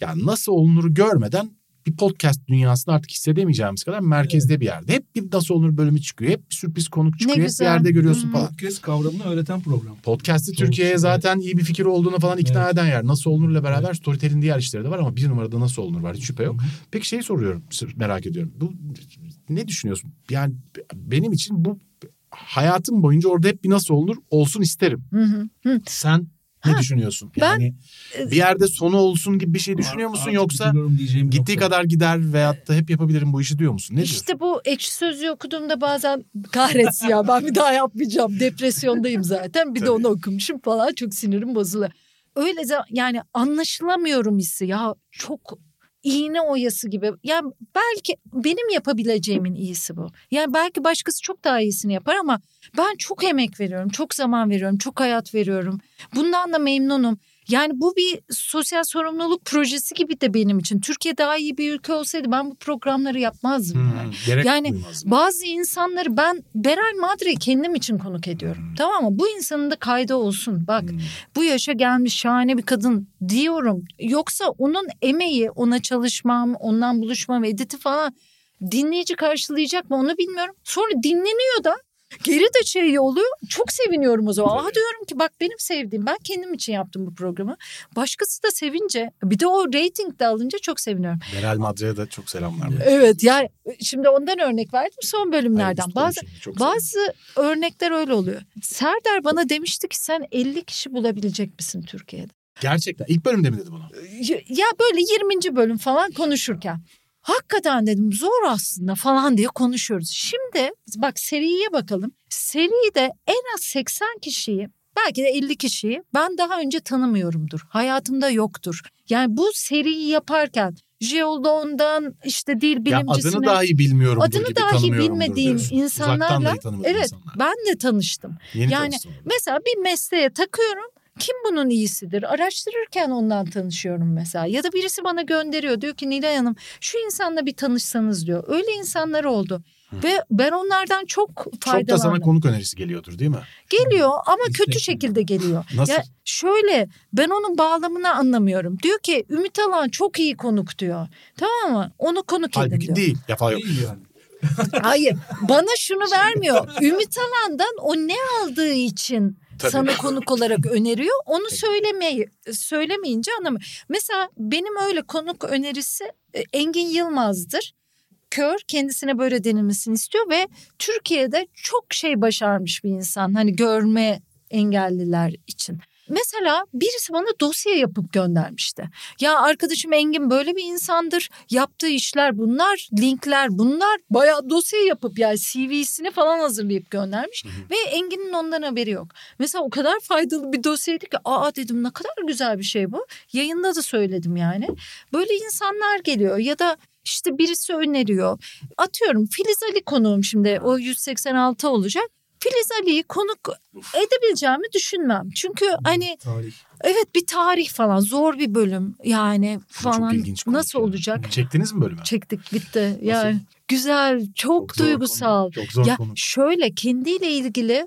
ya nasıl olunur görmeden bir podcast dünyasında artık hissedemeyeceğimiz kadar merkezde bir yerde. Hep bir nasıl olunur bölümü çıkıyor. Hep bir sürpriz konuk çıkıyor. Hep bir güzel. yerde görüyorsun Hı. falan. Podcast kavramını öğreten program. Podcast'i Türkiye'ye zaten iyi bir fikir olduğunu falan ikna Evet. eden yer. Nasıl olunurla beraber Storytel'in diğer işleri de var ama bir numarada nasıl olunur var hiç şüphe yok. Peki şeyi soruyorum merak ediyorum. Bu ne düşünüyorsun? Yani benim için bu hayatım boyunca orada hep bir nasıl olunur olsun isterim. Hı hı. Hı. Sen ne Ha, düşünüyorsun? ben- Yani bir yerde sonu olsun gibi bir şey düşünüyor musun yoksa gittiği nokta. kadar gider veyahut da hep yapabilirim bu işi diyor musun? Ne diyorsun? İşte bu ekşi sözlüğü okuduğumda bazen kahretsin ya ben bir daha yapmayacağım. Depresyondayım zaten bir de Tabii. onu okumuşum falan çok sinirim bozuluyor. Öyle yani anlaşılamıyorum hissi ya çok iğne oyası gibi. Yani belki benim yapabileceğimin iyisi bu. Yani belki başkası çok daha iyisini yapar ama ben çok emek veriyorum, çok zaman veriyorum, çok hayat veriyorum. Bundan da memnunum. Yani bu bir sosyal sorumluluk projesi gibi de benim için. Türkiye daha iyi bir ülke olsaydı ben bu programları yapmazdım. Hmm, yani. Yani. Bazı insanları ben Beral Madre'yi kendim için konuk ediyorum. Tamam mı? Bu insanın da kaydı olsun. Bak Hmm. bu yaşa gelmiş şahane bir kadın diyorum. Yoksa onun emeği, ona çalışmam, ondan buluşmam, editi falan dinleyici karşılayacak mı onu bilmiyorum. Sonra dinleniyor da geri de şey oluyor. Çok seviniyorum o zaman. Aa diyorum ki bak benim sevdiğim ben kendim için yaptım bu programı. Başkası da sevince bir de o rating de alınca çok seviniyorum. Meral Madre'ye de çok selamlar. Evet yani şimdi ondan örnek verdim son bölümlerden. Hayır, Bazı bazı örnekler öyle oluyor. Serdar bana demişti ki sen 50 kişi bulabilecek misin Türkiye'de? Gerçekten ilk bölümde mi dedi bunu? Ya böyle 20. bölüm falan konuşurken. Hakikaten dedim zor aslında falan diye konuşuyoruz. Şimdi bak seriye bakalım. Seride en az 80 kişiyi belki de 50 kişiyi ben daha önce tanımıyorumdur. Hayatımda yoktur. Yani bu seriyi yaparken jeoloğundan işte dil Ya bilimcisine adını dahi bilmiyorum. adını dahi bilmediğim insanlarla evet ben de tanıştım. Yeni yani tanıştım. Mesela bir mesleğe takıyorum. Kim bunun iyisidir? Araştırırken ondan tanışıyorum mesela. Ya da birisi bana gönderiyor. Diyor ki Nilay Hanım şu insanla bir tanışsanız diyor. Öyle insanlar oldu. Ve ben onlardan çok Çok da faydalandım. sana konuk önerisi geliyordur değil mi? Geliyor ama İstek kötü şekilde geliyor. Nasıl? Ya şöyle ben onun bağlamını anlamıyorum. Diyor ki Ümit Alan çok iyi konuk diyor. Tamam mı? Onu konuk edin Halbuki diyor. değil. Ya falan yok. Değil yani. Hayır bana şunu vermiyor. Ümit Alan'dan o ne aldığı için Tabii. sana konuk olarak öneriyor. Onu söylemeyi söylemeyince anlamıyorum. Mesela benim öyle konuk önerisi e, Engin Yılmaz'dır. Kör kendisine böyle denilmesini istiyor ve Türkiye'de çok şey başarmış bir insan. Hani görme engelliler için. Mesela birisi bana dosya yapıp göndermişti. Ya arkadaşım Engin böyle bir insandır. Yaptığı işler bunlar, linkler bunlar. Bayağı dosya yapıp yani CV'sini falan hazırlayıp göndermiş. Ve Engin'in ondan haberi yok. Mesela o kadar faydalı bir dosyaydı ki aa dedim ne kadar güzel bir şey bu. Yayında da söyledim yani. Böyle insanlar geliyor ya da işte birisi öneriyor. Atıyorum Filiz Ali konuğum şimdi o 186 olacak. Filiz Ali'yi konuk edebileceğimi düşünmem. Çünkü hani Tarih. evet bir tarih falan zor bir bölüm yani falan Çok nasıl ya. olacak? Çektiniz mi bölümü? Çektik bitti yani güzel çok, zor duygusal. konu, Çok zor ya konu. şöyle kendiyle ilgili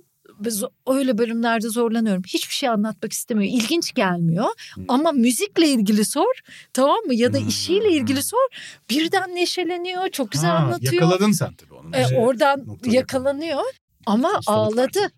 öyle bölümlerde zorlanıyorum. Hiçbir şey anlatmak istemiyor. İlginç gelmiyor. Hmm. Ama müzikle ilgili sor. Tamam mı? Ya da Hmm. işiyle ilgili sor. Birden neşeleniyor. Çok güzel Ha, anlatıyor. Yakaladın sen tabii onu. E, Şey, oradan yakalanıyor. Ama Ustalık ağladı. var.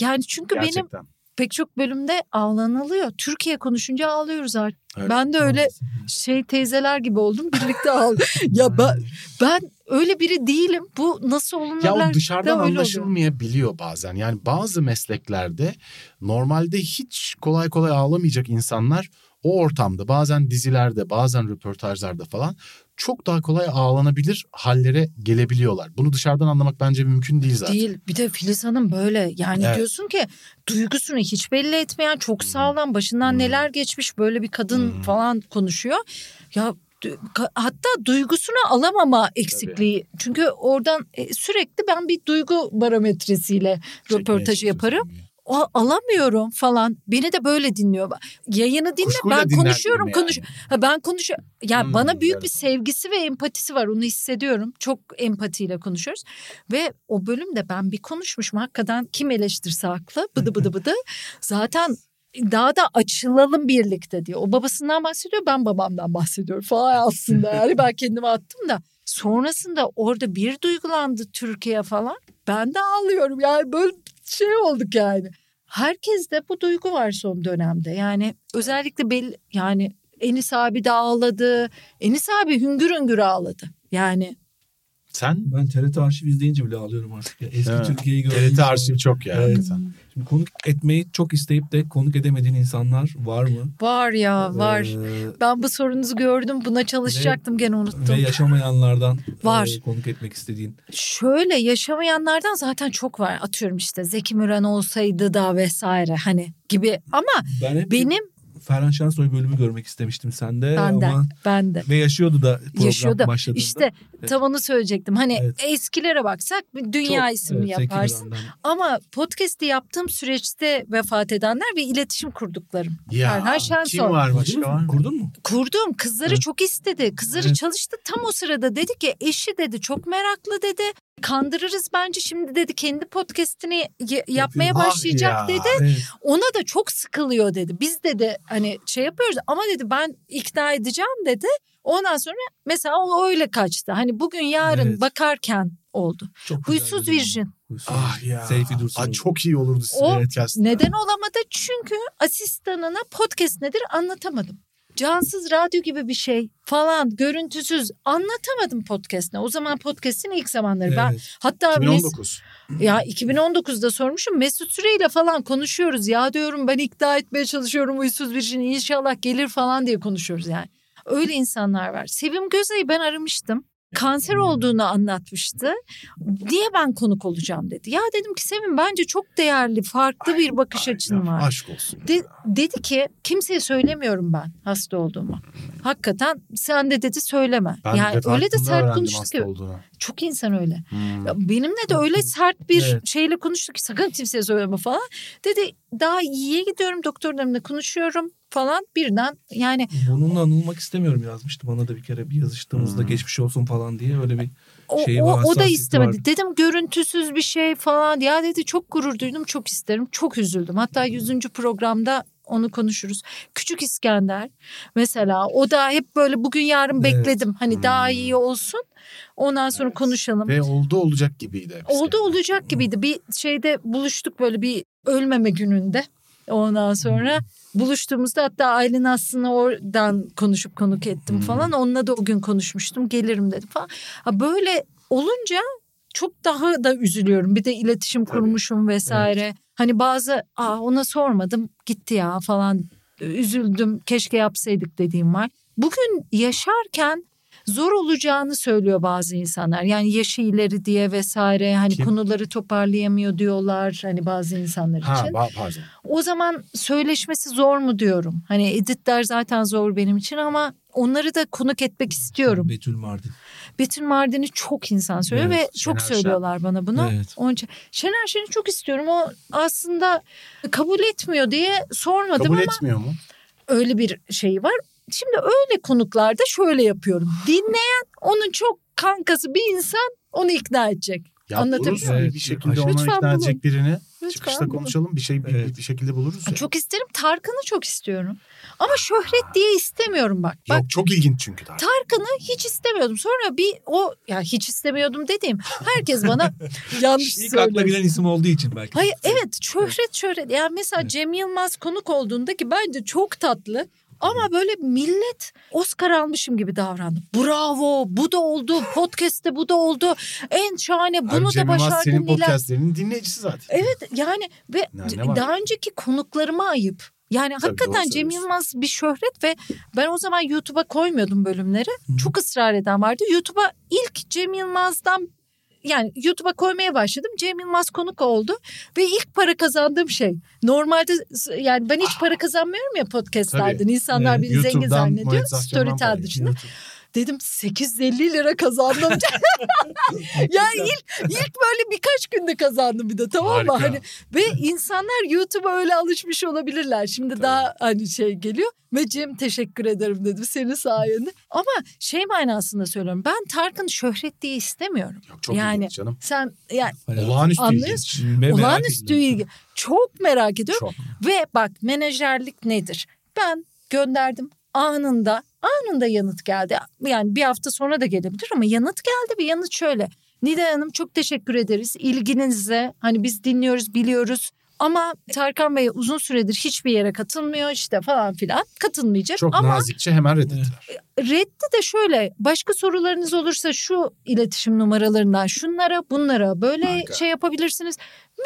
Yani çünkü benim Gerçekten. pek çok bölümde ağlanılıyor. Türkiye konuşunca ağlıyoruz artık. Evet. Ben de öyle şey teyzeler gibi oldum. Birlikte ağl. ya ben, ben öyle biri değilim. Bu nasıl olunurlar? Ya o dışarıdan öyle oluyor. anlaşılmayabiliyor bazen. Yani bazı mesleklerde normalde hiç kolay kolay ağlamayacak insanlar o ortamda bazen dizilerde bazen röportajlarda falan çok daha kolay ağlanabilir hallere gelebiliyorlar. Bunu dışarıdan anlamak bence mümkün değil zaten. Değil. Bir de Filiz Hanım böyle. Yani Evet. diyorsun ki duygusunu hiç belli etmeyen çok sağlam başından Hmm. neler geçmiş böyle bir kadın Hmm. falan konuşuyor. Ya hatta duygusunu alamama eksikliği. Çünkü oradan e, sürekli ben bir duygu barometresiyle Çekmeye röportajı yaparım. diye. O, alamıyorum falan. Beni de böyle dinliyor. Yayını dinle Kuşkuyla ben konuşuyorum konuş. yani. Ha, ben konuşuyorum. Ya Hmm, bana büyük evet. bir sevgisi ve empatisi var. Onu hissediyorum. Çok empatiyle konuşuyoruz. Ve o bölümde ben bir konuşmuşum. Hakikaten kim eleştirse haklı. Bıdı bıdı bıdı. Zaten daha da açılalım birlikte diyor. O babasından bahsediyor ben babamdan bahsediyorum falan aslında. Yani ben kendime attım da. Sonrasında orada bir duygulandı Türkiye falan. Ben de ağlıyorum yani böyle şey olduk yani. Herkes de bu duygu var son dönemde. Yani özellikle belli yani Enis abi de ağladı. Enis abi hüngür hüngür ağladı. Yani Sen Ben TRT arşiv izleyince bile ağlıyorum artık. Ya. Eski Evet. Türkiye'yi gördüğüm TRT arşiv çok ya. Evet. hakikaten. Şimdi konuk etmeyi çok isteyip de konuk edemediğin insanlar var mı? var ya var. Ee, Ben bu sorunuzu gördüm. Buna çalışacaktım gene unuttum. ve yaşamayanlardan Var. e, konuk etmek istediğin. Şöyle yaşamayanlardan zaten çok var. Atıyorum işte Zeki Müren olsaydı da vesaire hani gibi. Ama Ben hep benim Ferhan Şensoy bölümü görmek istemiştim sende benden ama bende. ve yaşıyordu da program Yaşıyordu. başladığında. İşte tam onu söyleyecektim. Hani Evet. eskilere baksak bir dünya Çok, ismini evet, yaparsın. Ama podcast'i yaptığım süreçte vefat edenler ve iletişim kurduklarım. Ferhan Ya Şensoy. kim var başka var mı? Kurdun mu? Kurdum. Kızları Evet. çok istedi. Kızları Evet. çalıştı. Tam o sırada dedi ki eşi dedi çok meraklı dedi. Kandırırız bence şimdi dedi kendi podcast'ini yapmaya Ah başlayacak ya. dedi. Evet. Ona da çok sıkılıyor dedi. Biz dedi hani şey yapıyoruz ama dedi ben ikna edeceğim dedi. Ondan sonra mesela o öyle kaçtı. Hani bugün yarın Evet. bakarken oldu. Çok Huysuz Virjin. Ah ya. Seyfi Dursun. Aa, çok iyi olurdu sizin O podcast'ta. Neden olamadı? Çünkü asistanına podcast nedir anlatamadım. Cansız radyo gibi bir şey falan görüntüsüz anlatamadım podcast'ne. O zaman podcast'in ilk zamanları. Ben Evet. hatta Mes- 2019. ya 2019'da sormuşum Mesut Süreyle falan konuşuyoruz. Ya diyorum ben ikna etmeye çalışıyorum uysuz bir şey inşallah gelir falan diye konuşuyoruz yani. Öyle insanlar var. Sevim Gözey'i ben aramıştım. Kanser olduğunu anlatmıştı. Niye ben konuk olacağım dedi. Ya dedim ki Sevim bence çok değerli, farklı bir bakış açın Ya, var. Aşk olsun. De- dedi ki kimseye söylemiyorum ben hasta olduğumu. Hakikaten sen de dedi söyleme. Ben yani vefatında öyle de sert öğrendim konuştu hasta ki. olduğunu. Çok insan öyle. Hmm. Ya benimle de öyle sert bir Evet. şeyle konuştu ki sakın kimseye söyleme falan. Dedi daha iyiye gidiyorum doktorlarımla konuşuyorum falan birden yani Bununla anılmak istemiyorum yazmıştı bana da bir kere bir yazıştığımızda Hmm. geçmiş olsun falan diye öyle bir o, Şeyi o, o da istemedi. var. Dedim görüntüsüz bir şey falan. Ya dedi çok gurur duydum çok isterim. Çok üzüldüm. Hatta 100. programda onu konuşuruz. Küçük İskender mesela o da hep böyle bugün yarın Evet. bekledim. Hani daha Hmm. iyi olsun. Ondan sonra konuşalım. Ve oldu olacak gibiydi. Oldu olacak gibiydi. Bir şeyde buluştuk böyle bir ölmeme gününde. Ondan sonra buluştuğumuzda hatta Aylin aslında oradan konuşup konuk ettim Hmm. falan. Onunla da o gün konuşmuştum. Gelirim dedim falan. Ha böyle olunca çok daha da üzülüyorum. Bir de iletişim Tabii. kurmuşum vesaire. Hani bazı Aa, ona sormadım gitti ya falan üzüldüm keşke yapsaydık dediğim var. Bugün yaşarken zor olacağını söylüyor bazı insanlar. Yani yaşı ileri diye vesaire hani Kim? konuları toparlayamıyor diyorlar hani bazı insanlar Ha için. ba- pardon. O zaman söyleşmesi zor mu diyorum. Hani editler zaten zor benim için ama onları da konuk etmek istiyorum. Betül Mardin. Betül Mardin'i çok insan söylüyor Evet, ve çok Şener Şen. söylüyorlar bana bunu. Evet. Onun için Şener Şen'i çok istiyorum. O aslında kabul etmiyor diye sormadım Kabul ama etmiyor mu? öyle bir şey var. Şimdi öyle konuklarda şöyle yapıyorum. Dinleyen onun çok kankası bir insan onu ikna edecek. Ya Anlatabiliyor muyum? bir şekilde ona ikna bulun. edecek birini. Lütfen Çıkışta bulun. konuşalım bir şey bir, Evet. bir şekilde buluruz ya. Çok isterim. Tarkan'ı çok istiyorum. Ama şöhret diye istemiyorum bak. Bak Yok çok ilginç çünkü. Tarkan. Tarkan'ı hiç istemiyordum. Sonra bir o ya hiç istemiyordum dediğim herkes bana yanlış İlk akla gelen isim olduğu için belki. Hayır evet şöhret şöhret. Yani mesela Cem Yılmaz konuk olduğunda ki bence çok tatlı. Ama böyle millet Oscar almışım gibi davrandı. Bravo bu da oldu podcast'te bu da oldu. En şahane bunu Abi da başardın senin Nilay. podcastlerinin dinleyicisi zaten. Evet yani ve Ne- ne var? daha önceki konuklarıma ayıp. Yani Tabii, hakikaten Cem. Yılmaz bir şöhret ve ben o zaman YouTube'a koymuyordum bölümleri. Çok ısrar eden vardı. YouTube'a ilk Cem Yılmaz'dan yani YouTube'a koymaya başladım. Cem Yılmaz konuk oldu ve ilk para kazandığım şey. Normalde yani ben hiç para kazanmıyorum ya podcastlerden. Tabii. İnsanlar Evet, beni zengin zannediyor. Storytel dışında. YouTube. Dedim 850 lira kazandım. ya ilk, ilk böyle birkaç günde kazandım bir de tamam mı? Harika. Hani ve insanlar YouTube'a öyle alışmış olabilirler. Şimdi daha hani şey geliyor. Ve Cem teşekkür ederim dedim senin sayende. Ama şey manasında söylüyorum. Ben Tarkan'ı şöhret diye istemiyorum. Yok çok Yani- canım. Sen yani Olağanüstü Anlıyorsun. merak olağanüstü ilgi. Çok merak ediyorum. Çok. Ve bak menajerlik nedir? Ben gönderdim anında anında yanıt geldi. Yani bir hafta sonra da gelebilir ama yanıt geldi ve yanıt şöyle. Nida Hanım çok teşekkür ederiz ilginize. Hani biz dinliyoruz biliyoruz. Ama Tarkan Bey uzun süredir hiçbir yere katılmıyor işte falan filan. Katılmayacak Çok ama nazikçe hemen reddettiler. Reddi de şöyle başka sorularınız olursa şu iletişim numaralarından şunlara bunlara böyle Harika. şey yapabilirsiniz.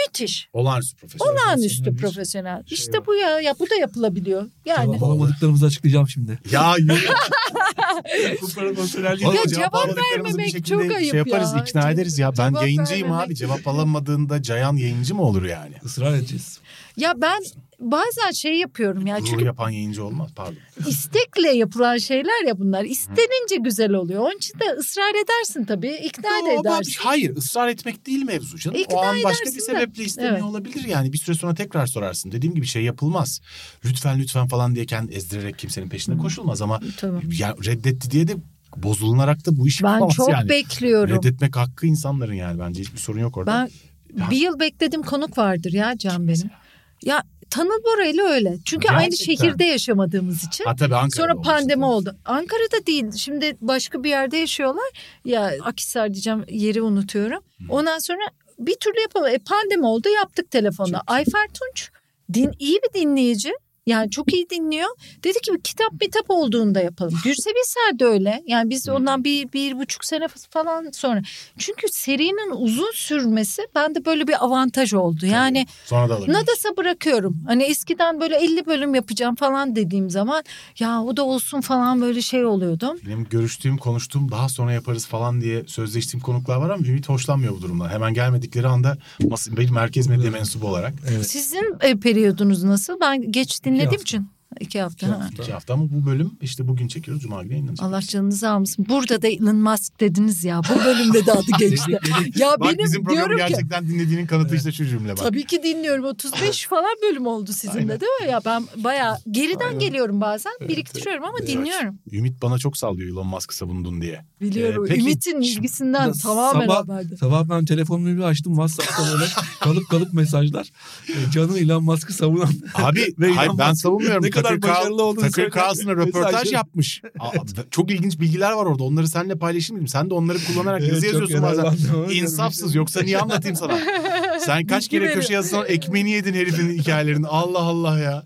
Müthiş. Olağanüstü profesyonel. Olağanüstü Profesyonel şey işte var. bu ya, ya bu da yapılabiliyor. Yani Cevap alamadıklarımızı açıklayacağım şimdi. Ya yok. Bu profesyonel Oğlum, Ya cevap cevap vermemek çok ayıp şey yaparız ya. ikna ederiz ya. Ben Cevap yayıncıyım vermemek. abi. Cevap alamadığında Cayan yayıncı mı olur yani? ısrar edeceğiz. Ya ben bazen şey yapıyorum ya Gurur çünkü yapan yayıncı olmaz pardon. istekle yapılan şeyler ya bunlar. İstenince güzel oluyor. Onun için de ısrar edersin tabii. ikna Yo, ben- edersin. hayır ısrar etmek değil mevzu canım. İkna o an başka bir sebeple istemiyor Evet. olabilir yani. Bir süre sonra tekrar sorarsın. Dediğim gibi şey yapılmaz. Lütfen lütfen falan diye kendi ezdirerek kimsenin peşine koşulmaz ama ya reddetti diye de bozulunarak da bu iş Ben çok yani. bekliyorum. Reddetmek hakkı insanların yani bence hiçbir sorun yok orada. Ben bir yıl beklediğim konuk vardır ya Can benim. Ya Tanıl Bora ile öyle. Çünkü aynı Gerçekten. şehirde yaşamadığımız için. Ha tabii Ankara'da Sonra olmuştu. pandemi oldu. Ankara'da değil. Şimdi başka bir yerde yaşıyorlar. Ya Akhisar diyeceğim yeri unutuyorum. Ondan sonra bir türlü yapalım. E, pandemi oldu yaptık telefonda. Ayfer Tunç din, iyi bir dinleyici. Yani çok iyi dinliyor. Dedi ki kitap mitap olduğunda yapalım. Gürse Biser de öyle. Yani biz ondan bir, bir buçuk sene falan sonra. Çünkü serinin uzun sürmesi bende böyle bir avantaj oldu. Yani Sonra da. Nadas'a bırakıyorum. Hani eskiden böyle 50 bölüm yapacağım falan dediğim zaman ya o da olsun falan böyle şey oluyordum. Benim görüştüğüm, konuştuğum, daha sonra yaparız falan diye sözleştiğim konuklar var ama Ümit hoşlanmıyor bu durumdan. Hemen gelmedikleri anda bir merkez medya mensubu olarak. Evet. Sizin e, periyodunuz nasıl? Ben geç dinlediğim için. İki hafta. İki ha. hafta. İki hafta ama bu bölüm işte bugün çekiyoruz. Cuma günü yayınlanacak. Allah canınızı almasın. Burada da Elon Musk dediniz ya. Bu bölümde de adı geçti. Dedik, dedik. ya Bak benim bizim programı diyorum ki gerçekten dinlediğinin kanıtı işte şu cümle bak. Tabii ki dinliyorum. 35 falan bölüm oldu sizin Aynen. de değil mi? Ya ben bayağı geriden Aynen. geliyorum bazen. Biriktiriyorum ama Evet. dinliyorum. Ümit bana çok sallıyor Elon Musk'ı savundun diye. Biliyorum. Ee, peki, Ümit'in ilgisinden tamamen sabah- haberdar. Sabah ben telefonumu bir açtım WhatsApp'ta böyle kalıp kalıp mesajlar. E, Can'ın Elon Musk'ı savunan Abi Ve hayır, ben Musk savunmuyorum. ne kadar Tucker Carl- başarılı olduğunu Tucker Carlson'a röportaj yapmış. Aa, çok ilginç bilgiler var orada. Onları seninle paylaşayım dedim. Sen de onları kullanarak Evet, yazı yazıyorsun bazen. İnsafsız yoksa niye anlatayım sana? Sen kaç Bilgi kere köşe yazsan ekmeğini yedin herifin hikayelerini. Allah Allah ya.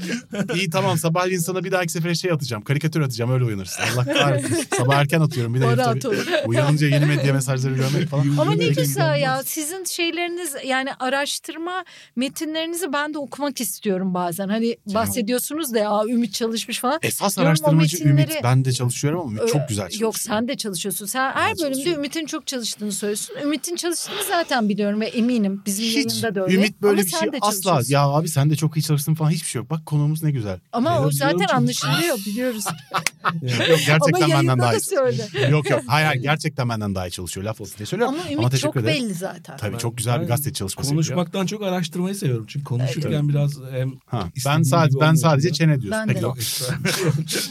İyi tamam sabahleyin sana bir dahaki sefere şey atacağım. Karikatür atacağım öyle uyanırsın. Allah kahretsin. Sabah erken atıyorum. Bir de tabii. Uyanınca yeni medya mesajları görmek falan. Ama ne güzel ya sizin şeyleriniz yani araştırma metinlerinizi ben de okumak istiyorum bazen. Hani bahsediyorsunuz da ya Ümit çalışmış falan. Esas Diyorum araştırmacı metinleri- Ümit. Ben de çalışıyorum ama Ümit çok güzel çalışıyor. Yok sen de çalışıyorsun. Sen her bölümde. Ümit'in çok çalıştığını söylüyorsun. Ümit'in çalıştığını zaten biliyorum ve eminim. Bizim Hiç yayında da öyle. Ümit böyle Ama bir şey asla ya abi sen de çok iyi çalıştın falan hiçbir şey yok. Bak konuğumuz ne güzel. Ama Ben o zaten biliyorum anlaşılıyor biliyoruz. Yok gerçekten Ama benden daha da iyi. söyle. yok yok. Hayır hayır gerçekten benden daha iyi çalışıyor. Laf olsun diye söylüyorum. Ama Ama, Ümit teşekkür çok ederim. belli zaten. Tabii Ben- çok güzel bir gazete çalışması yapıyor. Konuşmaktan çok araştırmayı seviyorum. Çünkü konuşurken Evet. biraz hem Ha, ben sadece ben sadece çene diyorsun. Ben Peki, de. yok.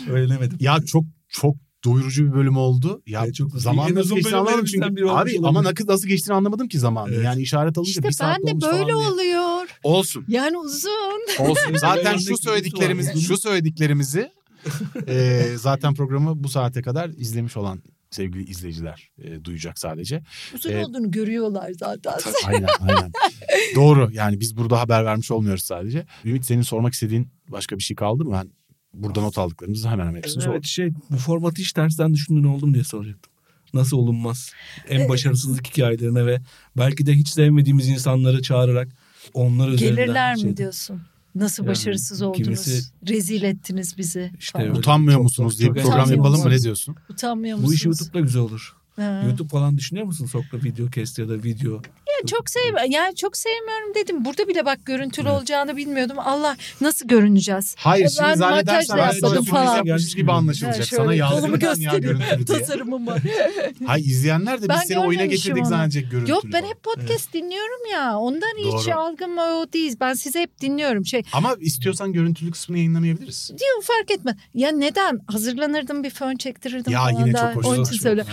Öğrenemedim. Ya çok çok doyurucu bir bölüm oldu. Ya Evet, çok zaman nasıl bölümlerimizden anlamadım çünkü. biri olmuş Abi ama nakit nasıl geçtiğini anlamadım ki zamanı. Evet. Yani işaret alınca İşte bir saat ben de olmuş böyle falan diye. oluyor. Olsun. Yani uzun. Olsun. Zaten şu söylediklerimiz şu söylediklerimizi e, zaten programı bu saate kadar izlemiş olan sevgili izleyiciler e, duyacak sadece. Uzun Evet. olduğunu görüyorlar zaten. Aynen aynen. Doğru yani biz burada haber vermiş olmuyoruz sadece. Ümit senin sormak istediğin başka bir şey kaldı mı? Ben burada not aldıklarımızı hemen hemen hepsini sordum. Evet şey bu formatı hiç tersten düşündüğün oldu mu diye soracaktım. Nasıl olunmaz? En Evet. başarısızlık hikayelerine ve belki de hiç sevmediğimiz insanları çağırarak onlar üzerinden. Gelirler mi şey- diyorsun? Nasıl Yani başarısız oldunuz? kimisi- Rezil ettiniz bizi. İşte falan. öyle. Utanmıyor Çok- musunuz diye bir çok program utanmıyor yapalım mı musunuz? ne diyorsun? Utanmıyor Bu musunuz? iş YouTube'da güzel olur. Ha. YouTube falan düşünüyor musun? Sokra video kesti ya da video. Ya çok sev yani çok sevmiyorum dedim. Burada bile bak görüntülü Evet. olacağını bilmiyordum. Allah nasıl görüneceğiz? Hayır Ben şimdi zannedersen ben falan. yapmış gibi anlaşılacak. Ha, Sana ben ya görüntülü diye. Tasarımım var. Hayır izleyenler de biz Ben seni oyuna getirdik onu. zannedecek görüntülü. Yok ben hep podcast dinliyorum ya. Ondan hiç Doğru. algım o değil. Ben sizi hep dinliyorum. Şey Ama istiyorsan görüntülü kısmını yayınlamayabiliriz. diyor fark etme. Ya neden? Hazırlanırdım bir fön çektirirdim Ya yine çok hoş. Onun için söyle.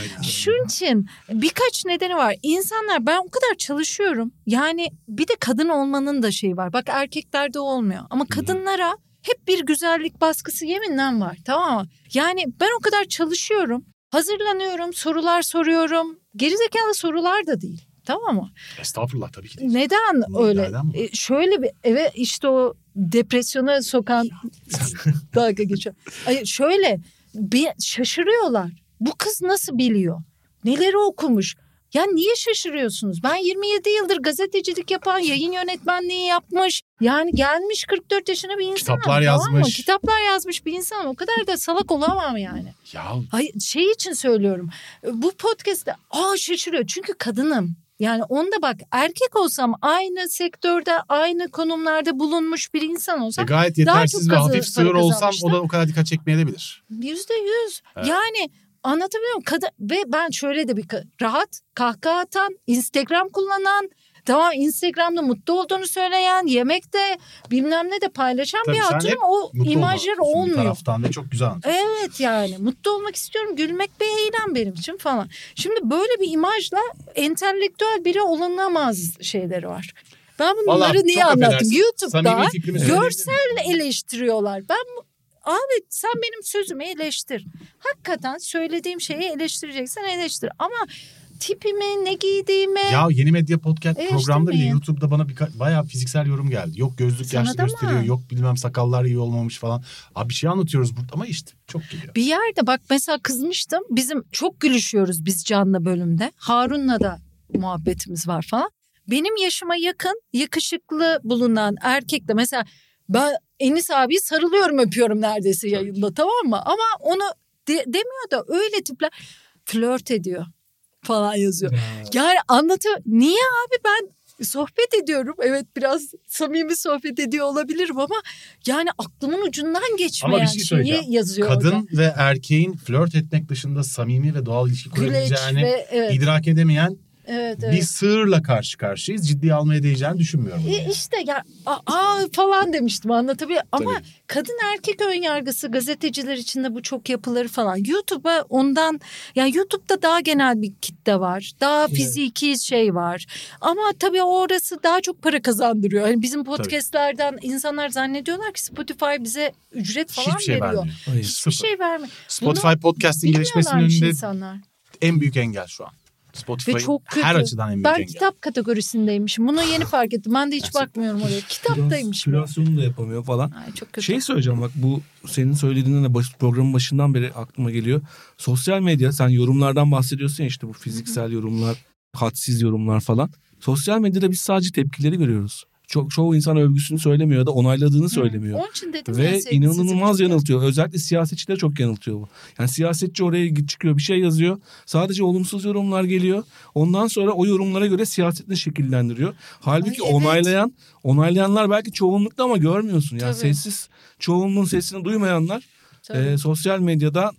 Şunun için birkaç nedeni var. İnsanlar ben o kadar çalışıyorum. Yani bir de kadın olmanın da şeyi var. Bak erkeklerde olmuyor. Ama kadınlara hep bir güzellik baskısı yeminle var. Tamam mı? Yani ben o kadar çalışıyorum. Hazırlanıyorum, sorular soruyorum. Gerizekalı sorular da değil. Tamam mı? Estağfurullah tabii ki. de. Neden öyle? Nereden bu? E, şöyle bir eve işte o depresyona sokan dalga geçiyor. Ay, şöyle bir şaşırıyorlar. Bu kız nasıl biliyor? Neleri okumuş? Ya niye şaşırıyorsunuz? Ben 27 yıldır gazetecilik yapan, yayın yönetmenliği yapmış. Yani gelmiş 44 yaşına bir insanım. Kitaplar tamam mı? yazmış. Kitaplar yazmış bir insanım. O kadar da salak olamam yani. Ya Hayır şey için söylüyorum. Bu podcast'te aa şaşırıyor. Çünkü kadınım. Yani onda bak erkek olsam aynı sektörde aynı konumlarda bulunmuş bir insan e, olsam gayet Daha yetersiz çok ve hafif sığır olsam o da o kadar dikkat çekmeyebilir. yüzde yüz. Evet. Yani anlatabiliyor muyum? Kadın, ve ben şöyle de bir rahat kahkaha atan, Instagram kullanan, tamam Instagram'da mutlu olduğunu söyleyen, yemekte bilmem ne de paylaşan Tabii bir hep O imajlar olma. Bir olmuyor. taraftan ve çok güzel. Evet yani mutlu olmak istiyorum. Gülmek bir eylem benim için falan. Şimdi böyle bir imajla entelektüel biri olunamaz şeyleri var. Ben bunları Vallahi niye anlattım? YouTube'da görsel eleştiriyorlar. Ben abi sen benim sözümü eleştir. Hakikaten söylediğim şeyi eleştireceksen eleştir. Ama tipimi, ne giydiğimi Ya yeni medya podcast Eleştirmeyin. programlarıyla YouTube'da bana birka- bayağı fiziksel yorum geldi. Yok gözlük Sana yaşlı da mı? gösteriyor. Yok bilmem sakallar iyi olmamış falan. Abi bir şey anlatıyoruz burada ama işte çok geliyor. Bir yerde bak mesela kızmıştım. Bizim çok gülüşüyoruz biz Can'la bölümde. Harun'la da muhabbetimiz var falan. Benim yaşıma yakın yakışıklı bulunan erkekle mesela ben Enis abiyi sarılıyorum öpüyorum neredeyse yayında tamam mı? Ama onu de- demiyor da öyle tipler flört ediyor falan yazıyor. Yani anlatıyor. Niye abi ben sohbet ediyorum. Evet biraz samimi sohbet ediyor olabilirim ama yani aklımın ucundan geçmeyen Ama bir şey şeyi yazıyor orada. Kadın ve erkeğin flört etmek dışında samimi ve doğal ilişki Güleç kurabileceğini ve evet, idrak edemeyen evet, evet. bir sığırla karşı karşıyayız. Ciddiye almaya değeceğini düşünmüyorum. E işte ya aa, aa falan demiştim anlatabiliyor ama Tabii. kadın erkek ön yargısı gazeteciler içinde bu çok yapıları falan YouTube'a ondan yani YouTube'da daha genel bir kitle var daha fiziki şey var ama tabii orası daha çok para kazandırıyor hani bizim podcastlerden insanlar zannediyorlar ki Spotify bize ücret falan Hiçbir şey veriyor vermiyor. Hayır. hiçbir Sıfır. şey vermiyor Spotify podcast'in gelişmesinin önünde insanlar en büyük engel şu an. Spotify ve çok kötü her açıdan en büyük ben engel. kitap kategorisindeymişim bunu yeni fark ettim ben de hiç bakmıyorum oraya kitaptaymışım Kürasyonu da yapamıyor falan. Ay çok kötü. Şey söyleyeceğim bak bu senin söylediğinden de baş, programın başından beri aklıma geliyor. Sosyal medya sen yorumlardan bahsediyorsun ya işte bu fiziksel yorumlar, hadsiz yorumlar falan. Sosyal medyada biz sadece tepkileri görüyoruz. Çok çoğu insan övgüsünü söylemiyor ya da onayladığını söylemiyor. Onun için dedim Ve ya, inanılmaz yanıltıyor. Özellikle siyasetçileri çok yanıltıyor bu. Yani siyasetçi oraya çıkıyor bir şey yazıyor. Sadece olumsuz yorumlar geliyor. Ondan sonra o yorumlara göre siyasetini şekillendiriyor. Halbuki Ay, evet. onaylayan, onaylayanlar belki çoğunlukta ama görmüyorsun. Yani Tabii. sessiz, çoğunluğun sesini duymayanlar Tabii. e, sosyal medyada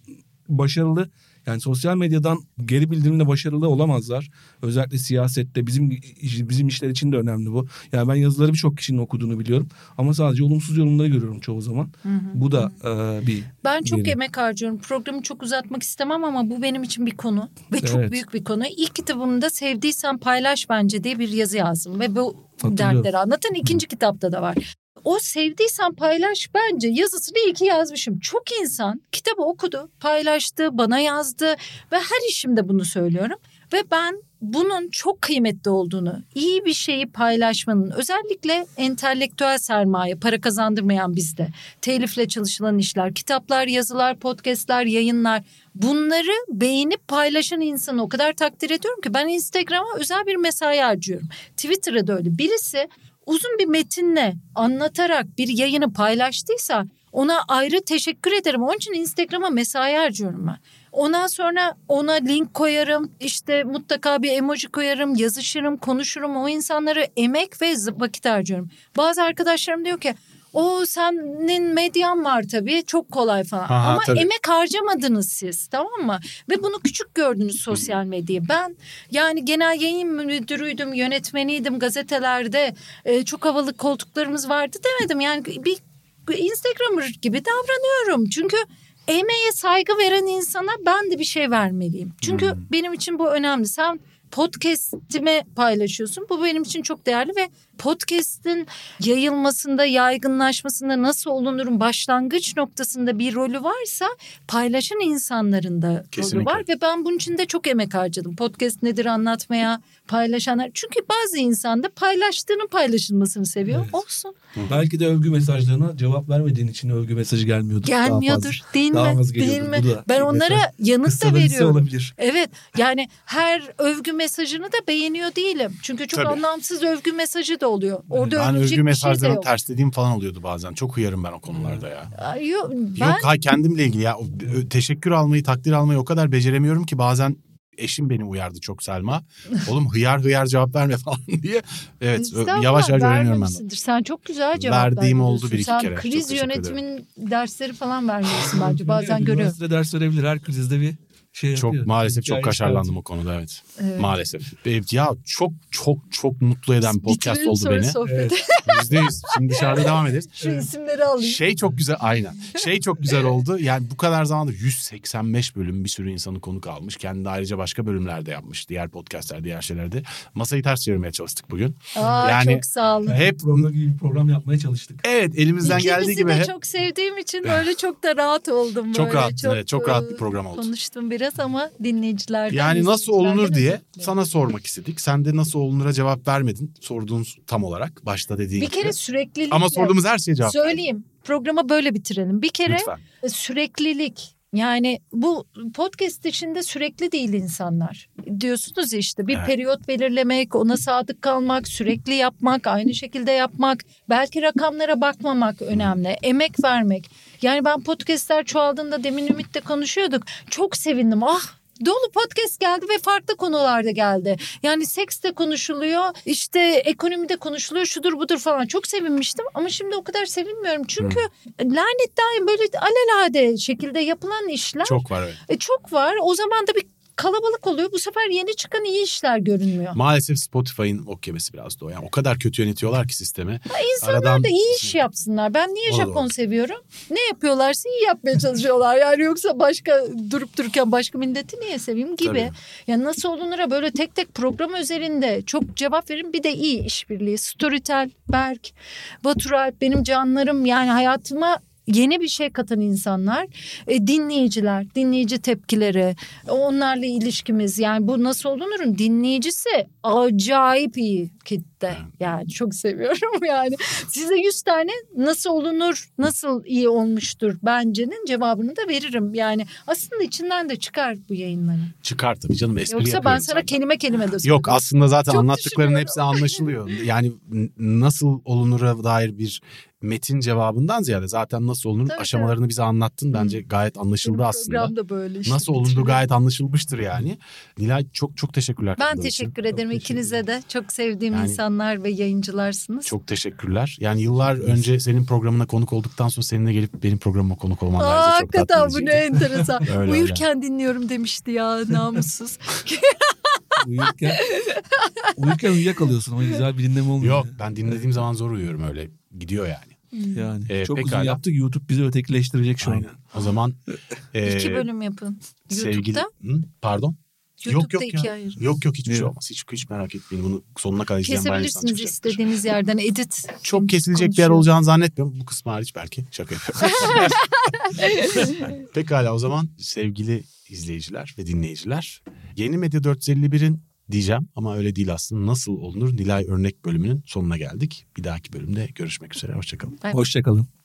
başarılı yani sosyal medyadan geri bildirimle başarılı olamazlar. Özellikle siyasette bizim bizim işler için de önemli bu. Yani ben yazıları birçok kişinin okuduğunu biliyorum ama sadece olumsuz yorumları görüyorum çoğu zaman. Bu da e, bir Ben çok Geri. emek harcıyorum. Programı çok uzatmak istemem ama bu benim için bir konu ve çok Evet. büyük bir konu. İlk kitabımda sevdiysen paylaş bence diye bir yazı yazdım ve bu dertleri anlatan ikinci kitapta da var. O sevdiysen paylaş bence yazısını iyi ki yazmışım. Çok insan kitabı okudu, paylaştı, bana yazdı ve her işimde bunu söylüyorum. Ve ben bunun çok kıymetli olduğunu, iyi bir şeyi paylaşmanın özellikle entelektüel sermaye, para kazandırmayan bizde, telifle çalışılan işler, kitaplar, yazılar, podcastler, yayınlar bunları beğenip paylaşan insanı o kadar takdir ediyorum ki ben Instagram'a özel bir mesai harcıyorum. Twitter'a da öyle. Birisi uzun bir metinle anlatarak bir yayını paylaştıysa ona ayrı teşekkür ederim. Onun için Instagram'a mesai harcıyorum ben. Ondan sonra ona link koyarım, işte mutlaka bir emoji koyarım, yazışırım, konuşurum. O insanlara emek ve vakit harcıyorum. Bazı arkadaşlarım diyor ki o senin medyan var tabii çok kolay falan. Aha, Ama tabii. emek harcamadınız siz tamam mı? Ve bunu küçük gördünüz sosyal medyayı. Ben yani genel yayın müdürüydüm, yönetmeniydim gazetelerde. e, çok havalı koltuklarımız vardı demedim. Yani bir Instagramer gibi davranıyorum. Çünkü emeğe saygı veren insana ben de bir şey vermeliyim. Çünkü benim için bu önemli. Sen podcast'imi paylaşıyorsun. Bu benim için çok değerli ve podcast'in yayılmasında, yaygınlaşmasında nasıl olunurun başlangıç noktasında bir rolü varsa paylaşan insanların da rolü Kesinlikle. var ve ben bunun için de çok emek harcadım. Podcast nedir anlatmaya, paylaşanlar. Çünkü bazı insan da paylaştığının paylaşılmasını seviyor. Evet. Olsun. belki de övgü mesajlarına cevap vermediğin için övgü mesajı gelmiyordur. Daha Gelmiyordur fazla. değil Daha mi? az Değil mi? Ben onlara yanıt da veriyorum. olabilir. Evet yani her övgü mesajını da beğeniyor değilim. Çünkü çok Tabii. anlamsız övgü mesajı da oluyor. Orada Ben övülecek övgü şey mesajlarını yok. terslediğim falan oluyordu bazen. Çok uyarım ben o konularda ya. Ay, Yok, ben Yok ha kendimle ilgili ya. Teşekkür almayı, takdir almayı o kadar beceremiyorum ki bazen eşim beni uyardı çok Selma. Oğlum hıyar hıyar cevap verme falan diye. Evet Estağfurullah, yavaş yavaş öğreniyorum ben de. Sen çok güzel cevap Verdiğim oldu veriyorsun. bir iki Sen kere. Çok kriz yönetimin dersleri falan vermiyorsun bence. Bazen görüyorum. Üniversitede ders verebilir. Her krizde bir şey Çok yapıyor. maalesef çok kaşarlandım o konuda evet. Evet. Maalesef. Evet, Ya çok çok çok mutlu eden bir podcast oldu sonra beni. sohbeti. Yüz. Şimdi dışarıda devam ederiz. Şu isimleri alayım. Şey çok güzel aynen. Şey çok güzel oldu. Yani bu kadar zamanda 185 bölüm bir sürü insanı konuk almış. Kendi ayrıca başka bölümlerde yapmış. Diğer podcastler, diğer şeylerde. Masayı ters çevirmeye çalıştık bugün. Aa, Yani- çok sağ olun. Hep Program gibi bir program yapmaya çalıştık. evet elimizden geldiği İkinizi gibi de hep çok sevdiğim için böyle çok da rahat oldum. Çok böyle. rahat, evet, çok rahat bir e, program oldu. Konuştum biraz ama dinleyicilerden. yani nasıl olunur diye dilerim. sana sormak istedik. Sen de nasıl olunura cevap vermedin. Sorduğun tam olarak başta dediğin Bir kere gibi. süreklilik. Ama sorduğumuz her şeye cevap. Söyleyeyim. Programa böyle bitirelim. Bir kere Lütfen. süreklilik. Yani bu podcast içinde sürekli değil insanlar. Diyorsunuz ya işte bir Evet. periyot belirlemek, ona sadık kalmak, sürekli yapmak, aynı şekilde yapmak, belki rakamlara bakmamak önemli, emek vermek. Yani ben podcastler çoğaldığında demin Ümit'le konuşuyorduk. Çok sevindim. Ah Dolu podcast geldi ve farklı konularda geldi. Yani seks de konuşuluyor, işte ekonomide konuşuluyor, şudur budur falan. Çok sevinmiştim ama şimdi o kadar sevinmiyorum. Çünkü lanet daim böyle alelade şekilde yapılan işler Çok var evet. e, çok var. O zaman da bir kalabalık oluyor. Bu sefer yeni çıkan iyi işler görünmüyor. Maalesef Spotify'ın ok yemesi biraz da o. Yani o kadar kötü yönetiyorlar ki sistemi. İnsanlar Aradan- da iyi iş yapsınlar. Ben niye Japon doğru. seviyorum? Ne yapıyorlarsa iyi yapmaya çalışıyorlar. Yani yoksa başka durup dururken başka milleti niye seveyim gibi. Tabii. Yani nasıl olunura böyle tek tek program üzerinde çok cevap verin. Bir de iyi işbirliği. Storytel, Berk, Baturalp benim canlarım yani hayatıma yeni bir şey katan insanlar, e, dinleyiciler, dinleyici tepkileri, onlarla ilişkimiz yani bu nasıl olunurun dinleyicisi acayip iyi. Kitte. Yani çok seviyorum yani. Size 100 tane nasıl olunur, nasıl iyi olmuştur bence'nin cevabını da veririm. Yani aslında içinden de çıkar bu yayınların. Çıkar tabii canım espri Yoksa ben sana zaten. kelime kelime de. Yok aslında zaten Çok anlattıkların hepsi anlaşılıyor. Yani nasıl olunura dair bir metin cevabından ziyade zaten nasıl olunur Tabii, aşamalarını bize anlattın. Bence gayet anlaşıldı Benim aslında. program da böyle işte. Nasıl olunduğu gayet anlaşılmıştır yani. Nilay çok çok teşekkürler. Ben katıldığın için. teşekkür ederim teşekkür ikinize de. Çok sevdiğim Yani- insanlar ve yayıncılarsınız. Çok teşekkürler. Yani yıllar önce senin programına konuk olduktan sonra seninle gelip benim programıma konuk olman Aa, bize çok tatlı hakikaten bu ne enteresan. Öyle, Uyurken dinliyorum demişti ya namussuz. Uyurken, uyurken uyuyakalıyorsun ama güzel bir dinleme olmuyor. Yok ben dinlediğim zaman zor uyuyorum öyle. Gidiyor yani. Yani Ee, çok pekala. uzun yaptık YouTube bizi ötekileştirecek şu an. Aynen. O zaman e, İki bölüm yapın. sevgili YouTube'da. Hı? pardon. YouTube'da yok yok iki ya. Yok yok hiçbir şey olmaz. Hiç hiç merak etmeyin. Bunu sonuna kadar izleyen bayağı insan Kesebilirsiniz çıkacaktır. istediğiniz yerden edit. Çok kesilecek bir yer olacağını zannetmiyorum. Bu kısmı hariç belki. Şaka yapıyorum. Pekala o zaman sevgili izleyiciler ve dinleyiciler. Yeni Medya 451'in diyeceğim ama öyle değil aslında. Nasıl olunur Nilay Örnek bölümünün sonuna geldik. Bir dahaki bölümde görüşmek üzere. Hoşçakalın. Hoşçakalın.